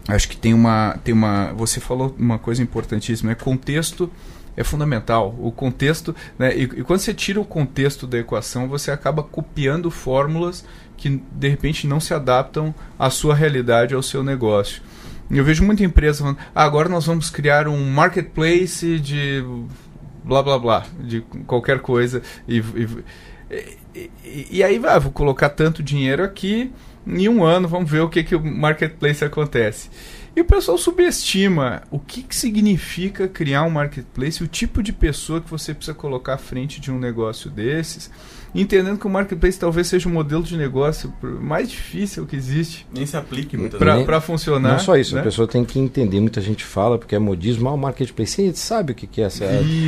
Acho que tem uma, tem uma. Você falou uma coisa importantíssima, é contexto é fundamental. O contexto, né? E, e quando você tira o contexto da equação, você acaba copiando fórmulas que de repente não se adaptam à sua realidade, ao seu negócio. Eu vejo muita empresa falando, ah, agora nós vamos criar um marketplace de blá blá blá, de qualquer coisa. E, e, e, e aí vai, vou colocar tanto dinheiro aqui, em um ano vamos ver o que, que o marketplace acontece. E o pessoal subestima o que, que significa criar um marketplace, o tipo de pessoa que você precisa colocar à frente de um negócio desses, entendendo que o marketplace talvez seja o modelo de negócio mais difícil que existe Nem se aplique muitas para Nem- para funcionar. Não só isso, né? a pessoa tem que entender, muita gente fala, porque é modismo, ah, o marketplace, gente sabe o que que é essa,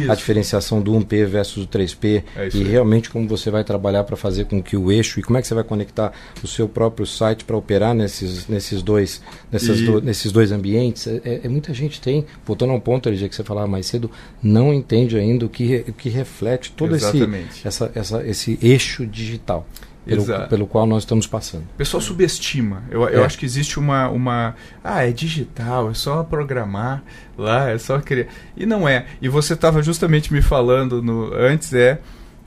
a diferenciação do 1P versus o 3P, É e aí. realmente como você vai trabalhar para fazer com que o eixo, e como é que você vai conectar o seu próprio site para operar nesses, nesses, dois, nessas E- do- nesses dois ambientes, é, é- muita gente tem, voltando a um ponto, LG, que você falava mais cedo, não entende ainda o que, o que reflete todo esse, essa, essa, esse eixo digital pelo, pelo qual nós estamos passando. O pessoal subestima. Eu, eu É. acho que existe uma, uma. Ah, é digital, é só programar lá, é só criar. E não é. E você estava justamente me falando no, antes, é.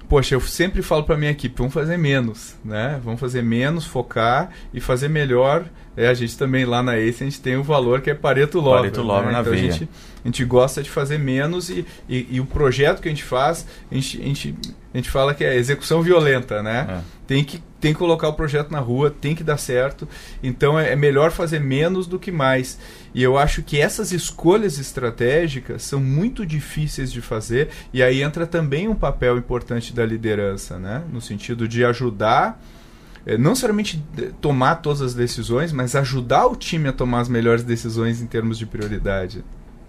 Poxa, eu sempre falo para minha equipe, vamos fazer menos, né? Vamos fazer menos, focar e fazer melhor. É, a gente também lá na Ace, a gente tem o valor que é Pareto Lover. Pareto Lover né? na então a veia. gente, a gente gosta de fazer menos e, e, e o projeto que a gente faz, a gente, a gente, a a gente fala que é execução violenta, né? É. Tem, que, tem que colocar o projeto na rua, tem que dar certo. Então é, é melhor fazer menos do que mais. E eu acho que essas escolhas estratégicas são muito difíceis de fazer. E aí entra também um papel importante da liderança, né? No sentido de ajudar não necessariamente de- tomar todas as decisões, mas ajudar o time a tomar as melhores decisões em termos de prioridade.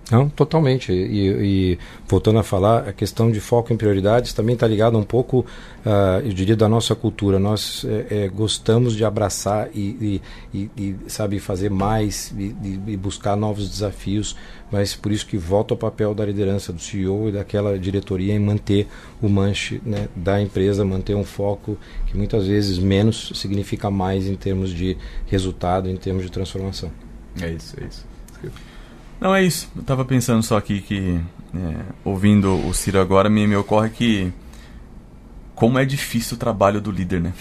Não, totalmente. E, e voltando a falar, a questão de foco em prioridades também está ligada um pouco, ah, eu diria, da nossa cultura. Nós eh, eh, gostamos de abraçar e, e- e- sabe, fazer mais e buscar novos desafios, mas por isso que volta ao papel da liderança do CEO e daquela diretoria em manter o manche né, da empresa, manter um foco que muitas vezes menos significa mais em termos de resultado, em termos de transformação. É isso, é isso. Não, é isso. Eu tava pensando só aqui que, é, ouvindo o Ciro agora, me, me ocorre que como é difícil o trabalho do líder, né?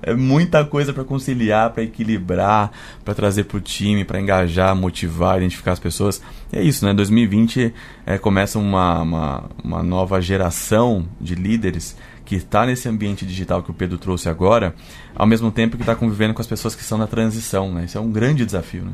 É muita coisa para conciliar, para equilibrar, para trazer pro time, para engajar, motivar, identificar as pessoas. E é isso, né? 2020 é, começa uma, uma, uma nova geração de líderes que está nesse ambiente digital que o Pedro trouxe agora, ao mesmo tempo que está convivendo com as pessoas que estão na transição, né? Isso é um grande desafio, né?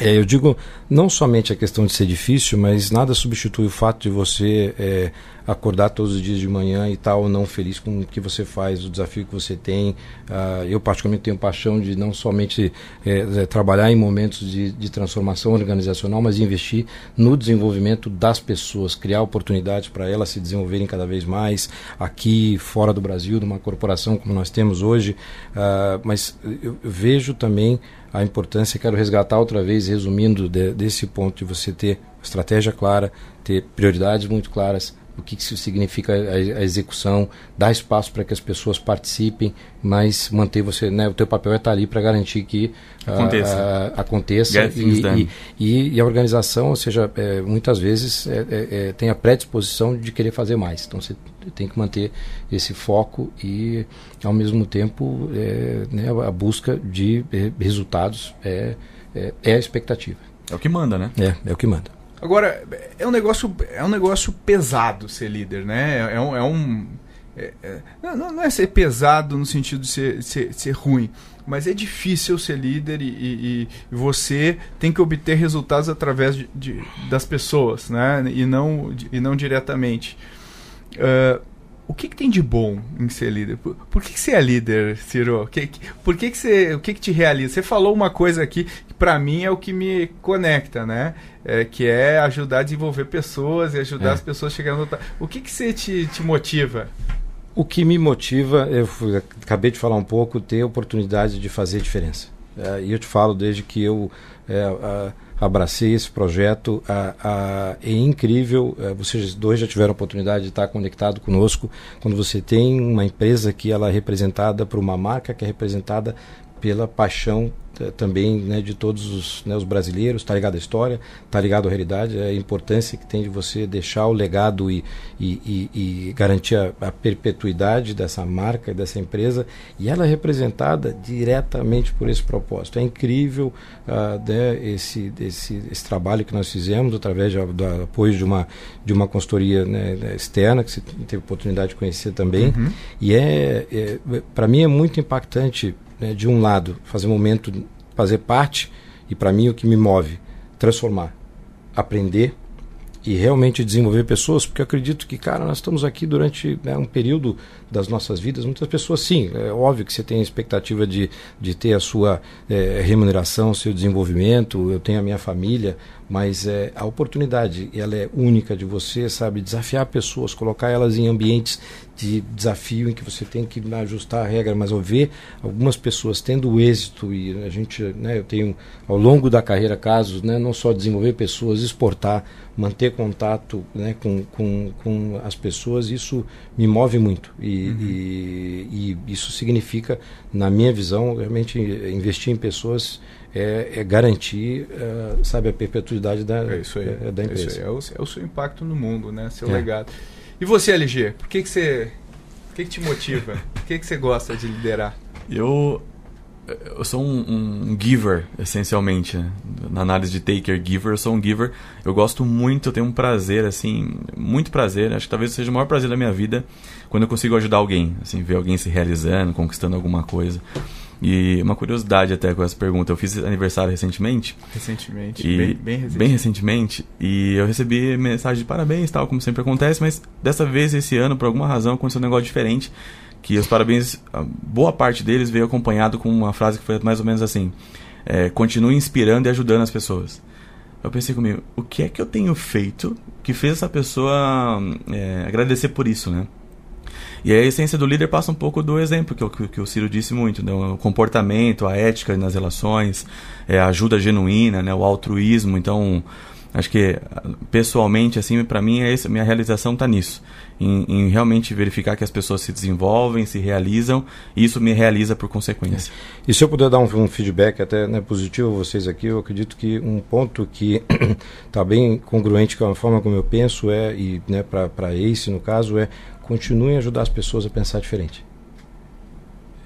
É, eu digo não somente a questão de ser difícil, mas nada substitui o fato de você é, acordar todos os dias de manhã e tal, não feliz com o que você faz, o desafio que você tem. Ah, eu, particularmente, tenho paixão de não somente é, é, trabalhar em momentos de, de transformação organizacional, mas investir no desenvolvimento das pessoas, criar oportunidades para elas se desenvolverem cada vez mais aqui, fora do Brasil, numa corporação como nós temos hoje. Ah, mas eu, eu vejo também a importância, quero resgatar outra vez, resumindo de, desse ponto de você ter estratégia clara, ter prioridades muito claras, o que, que isso significa a, a execução, dar espaço para que as pessoas participem, mas manter você, né, o teu papel é estar ali para garantir que Aconteça. ah, ah, aconteça Get things e, done. e, e, e a organização, ou seja, é, muitas vezes é, é, é, tem a predisposição de querer fazer mais. Então você tem que manter esse foco e, ao mesmo tempo, é, né, a busca de eh, resultados é, é, é a expectativa. É o que manda, né? É, é o que manda. Agora, é um negócio, é um negócio pesado ser líder, né? É um. É um é- é- não, não é ser pesado no sentido de ser, ser, ser ruim, mas é difícil ser líder e, e- e você tem que obter resultados através de, de- das pessoas, né? E não, e não diretamente. Ah, o que, que tem de bom em ser líder? Por, por que, que você é líder, Ciro? Que- por que, que você, o que, que te realiza? Você falou uma coisa aqui que para mim é o que me conecta, né? É, que é ajudar a desenvolver pessoas e ajudar É. as pessoas a chegar no. O que, que você te, te motiva? O que me motiva, eu fui- acabei de falar um pouco, ter a oportunidade de fazer diferença. É, E eu te falo desde que eu é, a- abracei esse projeto, a- a- é incrível. é, vocês dois já tiveram a oportunidade de estar conectado conosco. Quando você tem uma empresa que ela é representada por uma marca que é representada pela paixão eh, também né, de todos os, né, os brasileiros, está ligado à história, está ligado à realidade, a importância que tem de você deixar o legado e, e, e- e garantir a, a perpetuidade dessa marca, dessa empresa, e ela é representada diretamente por esse propósito. É incrível ah, né, esse, esse, esse trabalho que nós fizemos através de- do apoio de uma, de uma consultoria né, né, externa, que você teve oportunidade de conhecer também, e é, é para mim é muito impactante né, de um lado, fazer momento, fazer parte, e para mim o que me move, transformar, aprender e realmente desenvolver pessoas, porque eu acredito que, cara, nós estamos aqui durante né, um período das nossas vidas, muitas pessoas, sim, é óbvio que você tem a expectativa de, de ter a sua eh, remuneração, seu desenvolvimento, eu tenho a minha família, mas eh, a oportunidade, ela é única de você, sabe, desafiar pessoas, colocar elas em ambientes de desafio em que você tem que ajustar a regra, mas ao ver algumas pessoas tendo êxito e a gente, né, eu tenho ao longo da carreira casos, né, não só desenvolver pessoas, exportar, manter contato, né, com, com, com as pessoas, isso me move muito. E, e, e isso significa, na minha visão, realmente investir em pessoas é, é garantir, eh, sabe, a perpetuidade da, É isso aí. é da É, empresa. isso aí. É o, é o seu impacto no mundo, né? Seu É. legado. E você, LG? Por que, que você. O que, que te motiva? Por que, que você gosta de liderar? Eu eu sou um, um, giver, essencialmente. Né? Na análise de taker giver, eu sou um giver. Eu gosto muito, eu tenho um prazer, assim, muito prazer. Acho que talvez seja o maior prazer da minha vida quando eu consigo ajudar alguém, assim, ver alguém se realizando, conquistando alguma coisa. E uma curiosidade até com essa pergunta, eu fiz aniversário recentemente. Recentemente, e, bem, bem recentemente. Bem recentemente. E eu recebi mensagem de parabéns, tal, como sempre acontece, mas dessa vez, esse ano, por alguma razão, aconteceu um negócio diferente. Que os parabéns, boa parte deles veio acompanhado com uma frase que foi mais ou menos assim: é, continue inspirando e ajudando as pessoas. Eu pensei comigo, o que é que eu tenho feito que fez essa pessoa é, agradecer por isso, né? E a essência do líder passa um pouco do exemplo que, que, que o Ciro disse muito, né? o comportamento, a ética nas relações, é, a ajuda genuína, né? o altruísmo. Então, acho que pessoalmente, assim, para mim, é esse, minha realização está nisso. Em, em, realmente verificar que as pessoas se desenvolvem, se realizam, e isso me realiza por consequência. E se eu puder dar um, um feedback até né, positivo a vocês aqui, eu acredito que um ponto que está bem congruente com a forma como eu penso é, e né, para Ace no caso, é continuem a ajudar as pessoas a pensar diferente.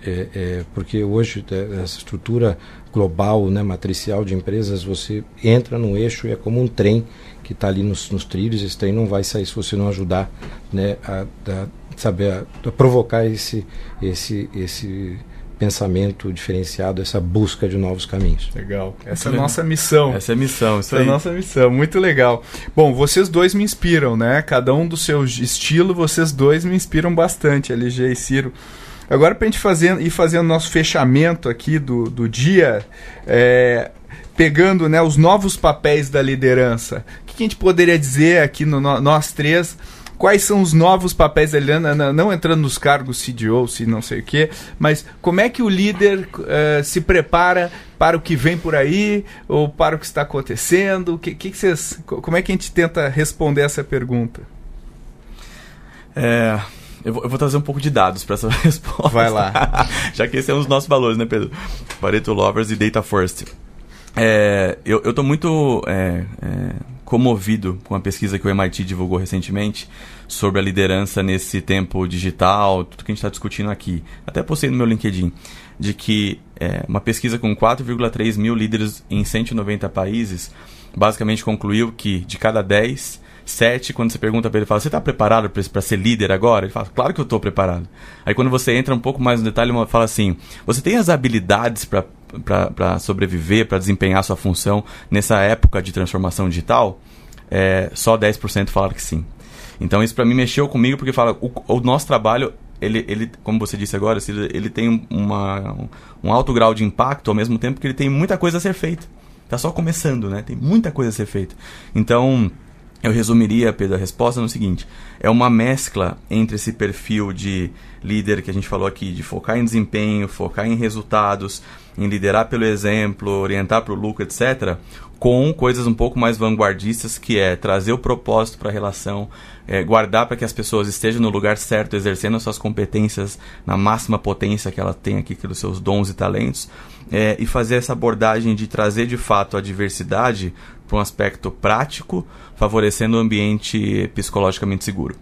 É, é, porque hoje é, essa estrutura global, né, matricial de empresas, você entra no eixo e é como um trem que está ali nos, nos, trilhos. Esse trem não vai sair se você não ajudar, né, a, a saber a, a provocar esse esse esse pensamento diferenciado, essa busca de novos caminhos. Legal. Essa é a nossa missão. Essa é a missão, isso essa aí. é a nossa missão. Muito legal. Bom, vocês dois me inspiram, né? Cada um do seu estilo, vocês dois me inspiram bastante, LG e Ciro. Agora, para a gente fazer, ir fazendo nosso fechamento aqui do, do dia, é, pegando né, os novos papéis da liderança, o que a gente poderia dizer aqui no, nós três quais são os novos papéis da Eliana, não entrando nos cargos CDO, se não sei o quê, mas como é que o líder uh, se prepara para o que vem por aí ou para o que está acontecendo? Que, que, vocês, como é que a gente tenta responder essa pergunta? É, eu, vou, eu vou trazer um pouco de dados para essa resposta. Vai lá. Já que esse é um dos nossos valores, né, Pedro? Pareto Lovers e Data First. É, eu estou muito é, é, comovido com a pesquisa que o MIT divulgou recentemente sobre a liderança nesse tempo digital, tudo que a gente está discutindo aqui. Até postei no meu LinkedIn, de que é, uma pesquisa com 4,3 mil líderes em 190 países basicamente concluiu que de cada 10, 7, quando você pergunta para ele, fala: Você está preparado para ser líder agora? Ele fala: Claro que eu estou preparado. Aí quando você entra um pouco mais no detalhe, ele fala assim: Você tem as habilidades para sobreviver, para desempenhar sua função nessa época de transformação digital, é, só 10% falaram que sim. Então isso para mim mexeu comigo porque fala o, o, nosso trabalho ele, ele, como você disse agora, ele tem uma, um alto grau de impacto ao mesmo tempo que ele tem muita coisa a ser feita. Está só começando, né? Tem muita coisa a ser feita. Então, eu resumiria, Pedro, a resposta no seguinte: é uma mescla entre esse perfil de líder que a gente falou aqui, de focar em desempenho, focar em resultados, em liderar pelo exemplo, orientar para o lucro, etc., com coisas um pouco mais vanguardistas, que é trazer o propósito para a relação, é, guardar para que as pessoas estejam no lugar certo, exercendo suas competências na máxima potência que ela tem aqui, pelos seus dons e talentos, é, e fazer essa abordagem de trazer de fato a diversidade para um aspecto prático, favorecendo um ambiente psicologicamente seguro.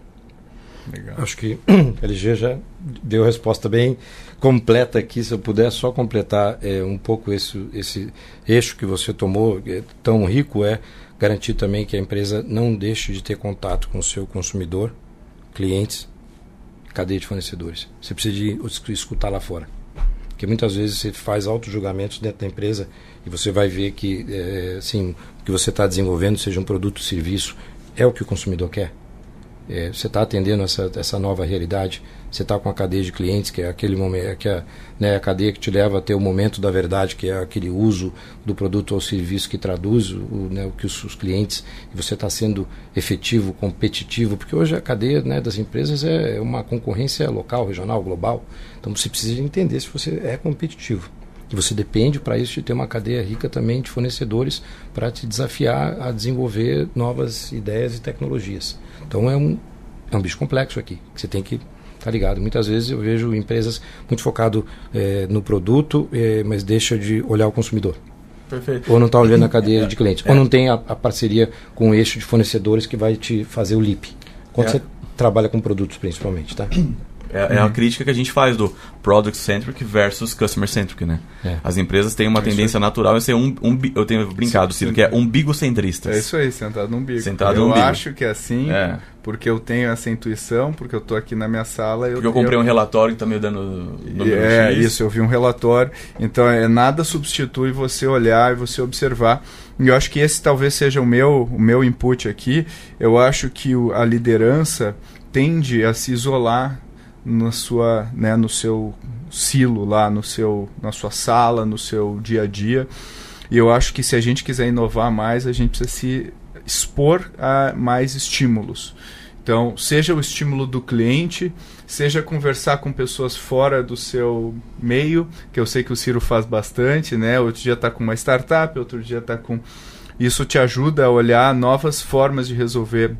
Legal. Acho que LG já deu a resposta bem completa aqui. Se eu puder só completar é, um pouco esse, esse eixo que você tomou, é, tão rico, é garantir também que a empresa não deixe de ter contato com o seu consumidor, clientes, cadeia de fornecedores. Você precisa de escutar lá fora. Porque muitas vezes você faz auto-julgamentos dentro da empresa e você vai ver que é, assim, o que você está desenvolvendo, seja um produto ou serviço, é o que o consumidor quer. É, você está atendendo essa, essa nova realidade, você está com a cadeia de clientes, que é aquele momento, que é né, a cadeia que te leva a ter o momento da verdade, que é aquele uso do produto ou serviço que traduz o, né, o que os, os, clientes, você está sendo efetivo, competitivo, porque hoje a cadeia né, das empresas é uma concorrência local, regional, global. Então você precisa entender se você é competitivo. E você depende para isso de ter uma cadeia rica também de fornecedores para te desafiar a desenvolver novas ideias e tecnologias. Então é um, é um bicho complexo aqui, que você tem que tá ligado. Muitas vezes eu vejo empresas muito focado é, no produto, é, mas deixa de olhar o consumidor. Perfeito. Ou não está olhando a cadeia de clientes. É. Ou não tem a, a, parceria com o eixo de fornecedores que vai te fazer o LIP. Quando é. você trabalha com produtos principalmente, tá? É, é a crítica que a gente faz do product centric versus customer centric, né? É. As empresas têm uma É tendência natural em ser um, um eu tenho brincado, Sim, Ciro, sim. que é umbigocentristas. É isso aí, sentado no umbigo. Sentado eu no umbigo. acho que é assim, É. porque eu tenho essa intuição, porque eu tô aqui na minha sala. Porque eu comprei um relatório que tá me dando É, X. isso, eu vi um relatório. Então, é, nada substitui você olhar e você observar. E eu acho que esse talvez seja o meu, o meu input aqui. Eu acho que o- a liderança tende a se isolar na sua, né, no seu silo lá, no seu, na sua sala, no seu dia a dia. E eu acho que se a gente quiser inovar mais, a gente precisa se expor a mais estímulos. Então, seja o estímulo do cliente, seja conversar com pessoas fora do seu meio, que eu sei que o Ciro faz bastante, né? Outro dia está com uma startup, outro dia está com. Isso te ajuda a olhar novas formas de resolver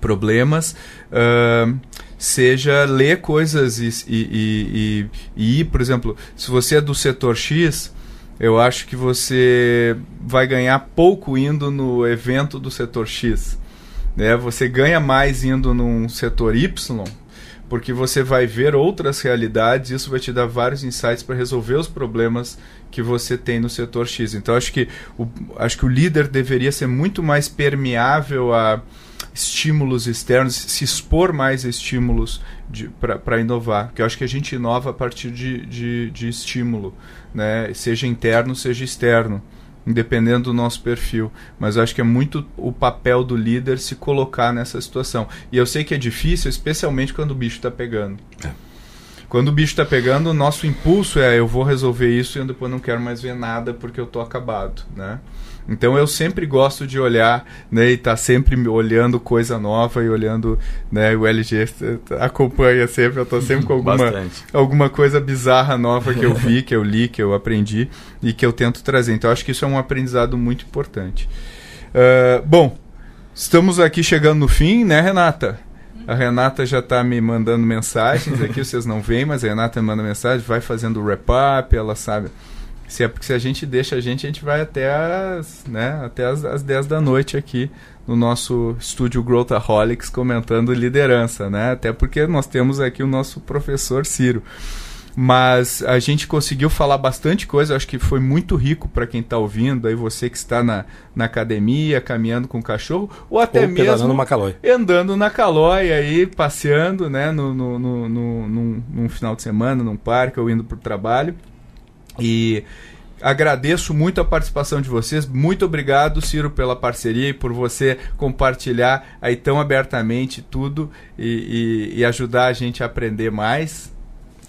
problemas. Ahn, seja ler coisas e, e, e- e ir, por exemplo, se você é do setor X, eu acho que você vai ganhar pouco indo no evento do setor X. Né? Você ganha mais indo num setor Y, porque você vai ver outras realidades, isso vai te dar vários insights para resolver os problemas que você tem no setor X. Então acho que o, acho que o líder deveria ser muito mais permeável a estímulos externos, se expor mais a estímulos para inovar. Porque eu acho que a gente inova a partir de, de, de estímulo, né? seja interno, seja externo independendo do nosso perfil. Mas eu acho que é muito o papel do líder se colocar nessa situação. E eu sei que é difícil, especialmente quando o bicho está pegando. Quando o bicho está pegando, o nosso impulso é eu vou resolver isso e eu depois não quero mais ver nada porque eu tô acabado, né? Então eu sempre gosto de olhar, né, e tá sempre olhando coisa nova e olhando, né, o LG acompanha sempre, eu tô sempre com alguma Bastante. alguma coisa bizarra nova que eu vi, que eu li, que eu aprendi e que eu tento trazer. Então, acho que isso é um aprendizado muito importante. Ah, bom, estamos aqui chegando no fim, né, Renata? A Renata já está me mandando mensagens aqui, vocês não veem, mas a Renata me manda mensagem, vai fazendo o wrap-up, ela sabe. Se é porque se a gente deixa a gente, a gente vai até as, né, até as, as 10 da noite aqui no nosso estúdio Growthaholics comentando liderança, né? Até porque nós temos aqui o nosso professor Ciro. Mas a gente conseguiu falar bastante coisa, acho que foi muito rico para quem está ouvindo, aí você que está na, na academia, caminhando com o cachorro, ou até Ou mesmo uma calói. andando na calói aí, passeando, né, no, no, no, no- num, num final de semana, num parque, ou indo para o trabalho. E agradeço muito a participação de vocês. Muito obrigado, Ciro, pela parceria e por você compartilhar aí tão abertamente tudo e, e- e ajudar a gente a aprender mais.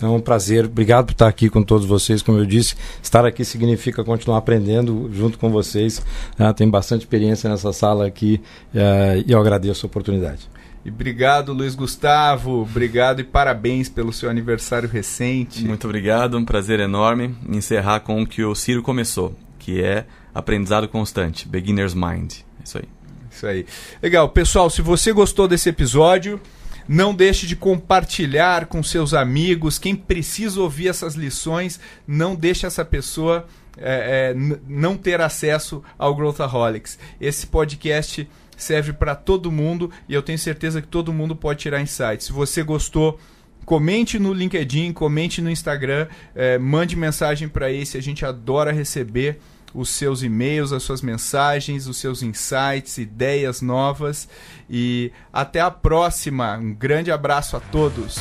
É um prazer. Obrigado por estar aqui com todos vocês. Como eu disse, estar aqui significa continuar aprendendo junto com vocês. Ah, tenho bastante experiência nessa sala aqui eh, e eu agradeço a oportunidade. E obrigado, Luiz Gustavo. Obrigado e parabéns pelo seu aniversário recente. Muito obrigado, um prazer enorme encerrar com o que o Ciro começou, que é aprendizado constante, beginner's mind. É isso aí. Isso aí. Legal, pessoal, se você gostou desse episódio, não deixe de compartilhar com seus amigos. Quem precisa ouvir essas lições, não deixe essa pessoa é, é, não ter acesso ao Growthaholics. Esse podcast serve para todo mundo e eu tenho certeza que todo mundo pode tirar insights. Se você gostou, comente no LinkedIn, comente no Instagram, eh, mande mensagem para esse. A gente adora receber os seus e-mails, as suas mensagens, os seus insights, ideias novas. E até a próxima. Um grande abraço a todos.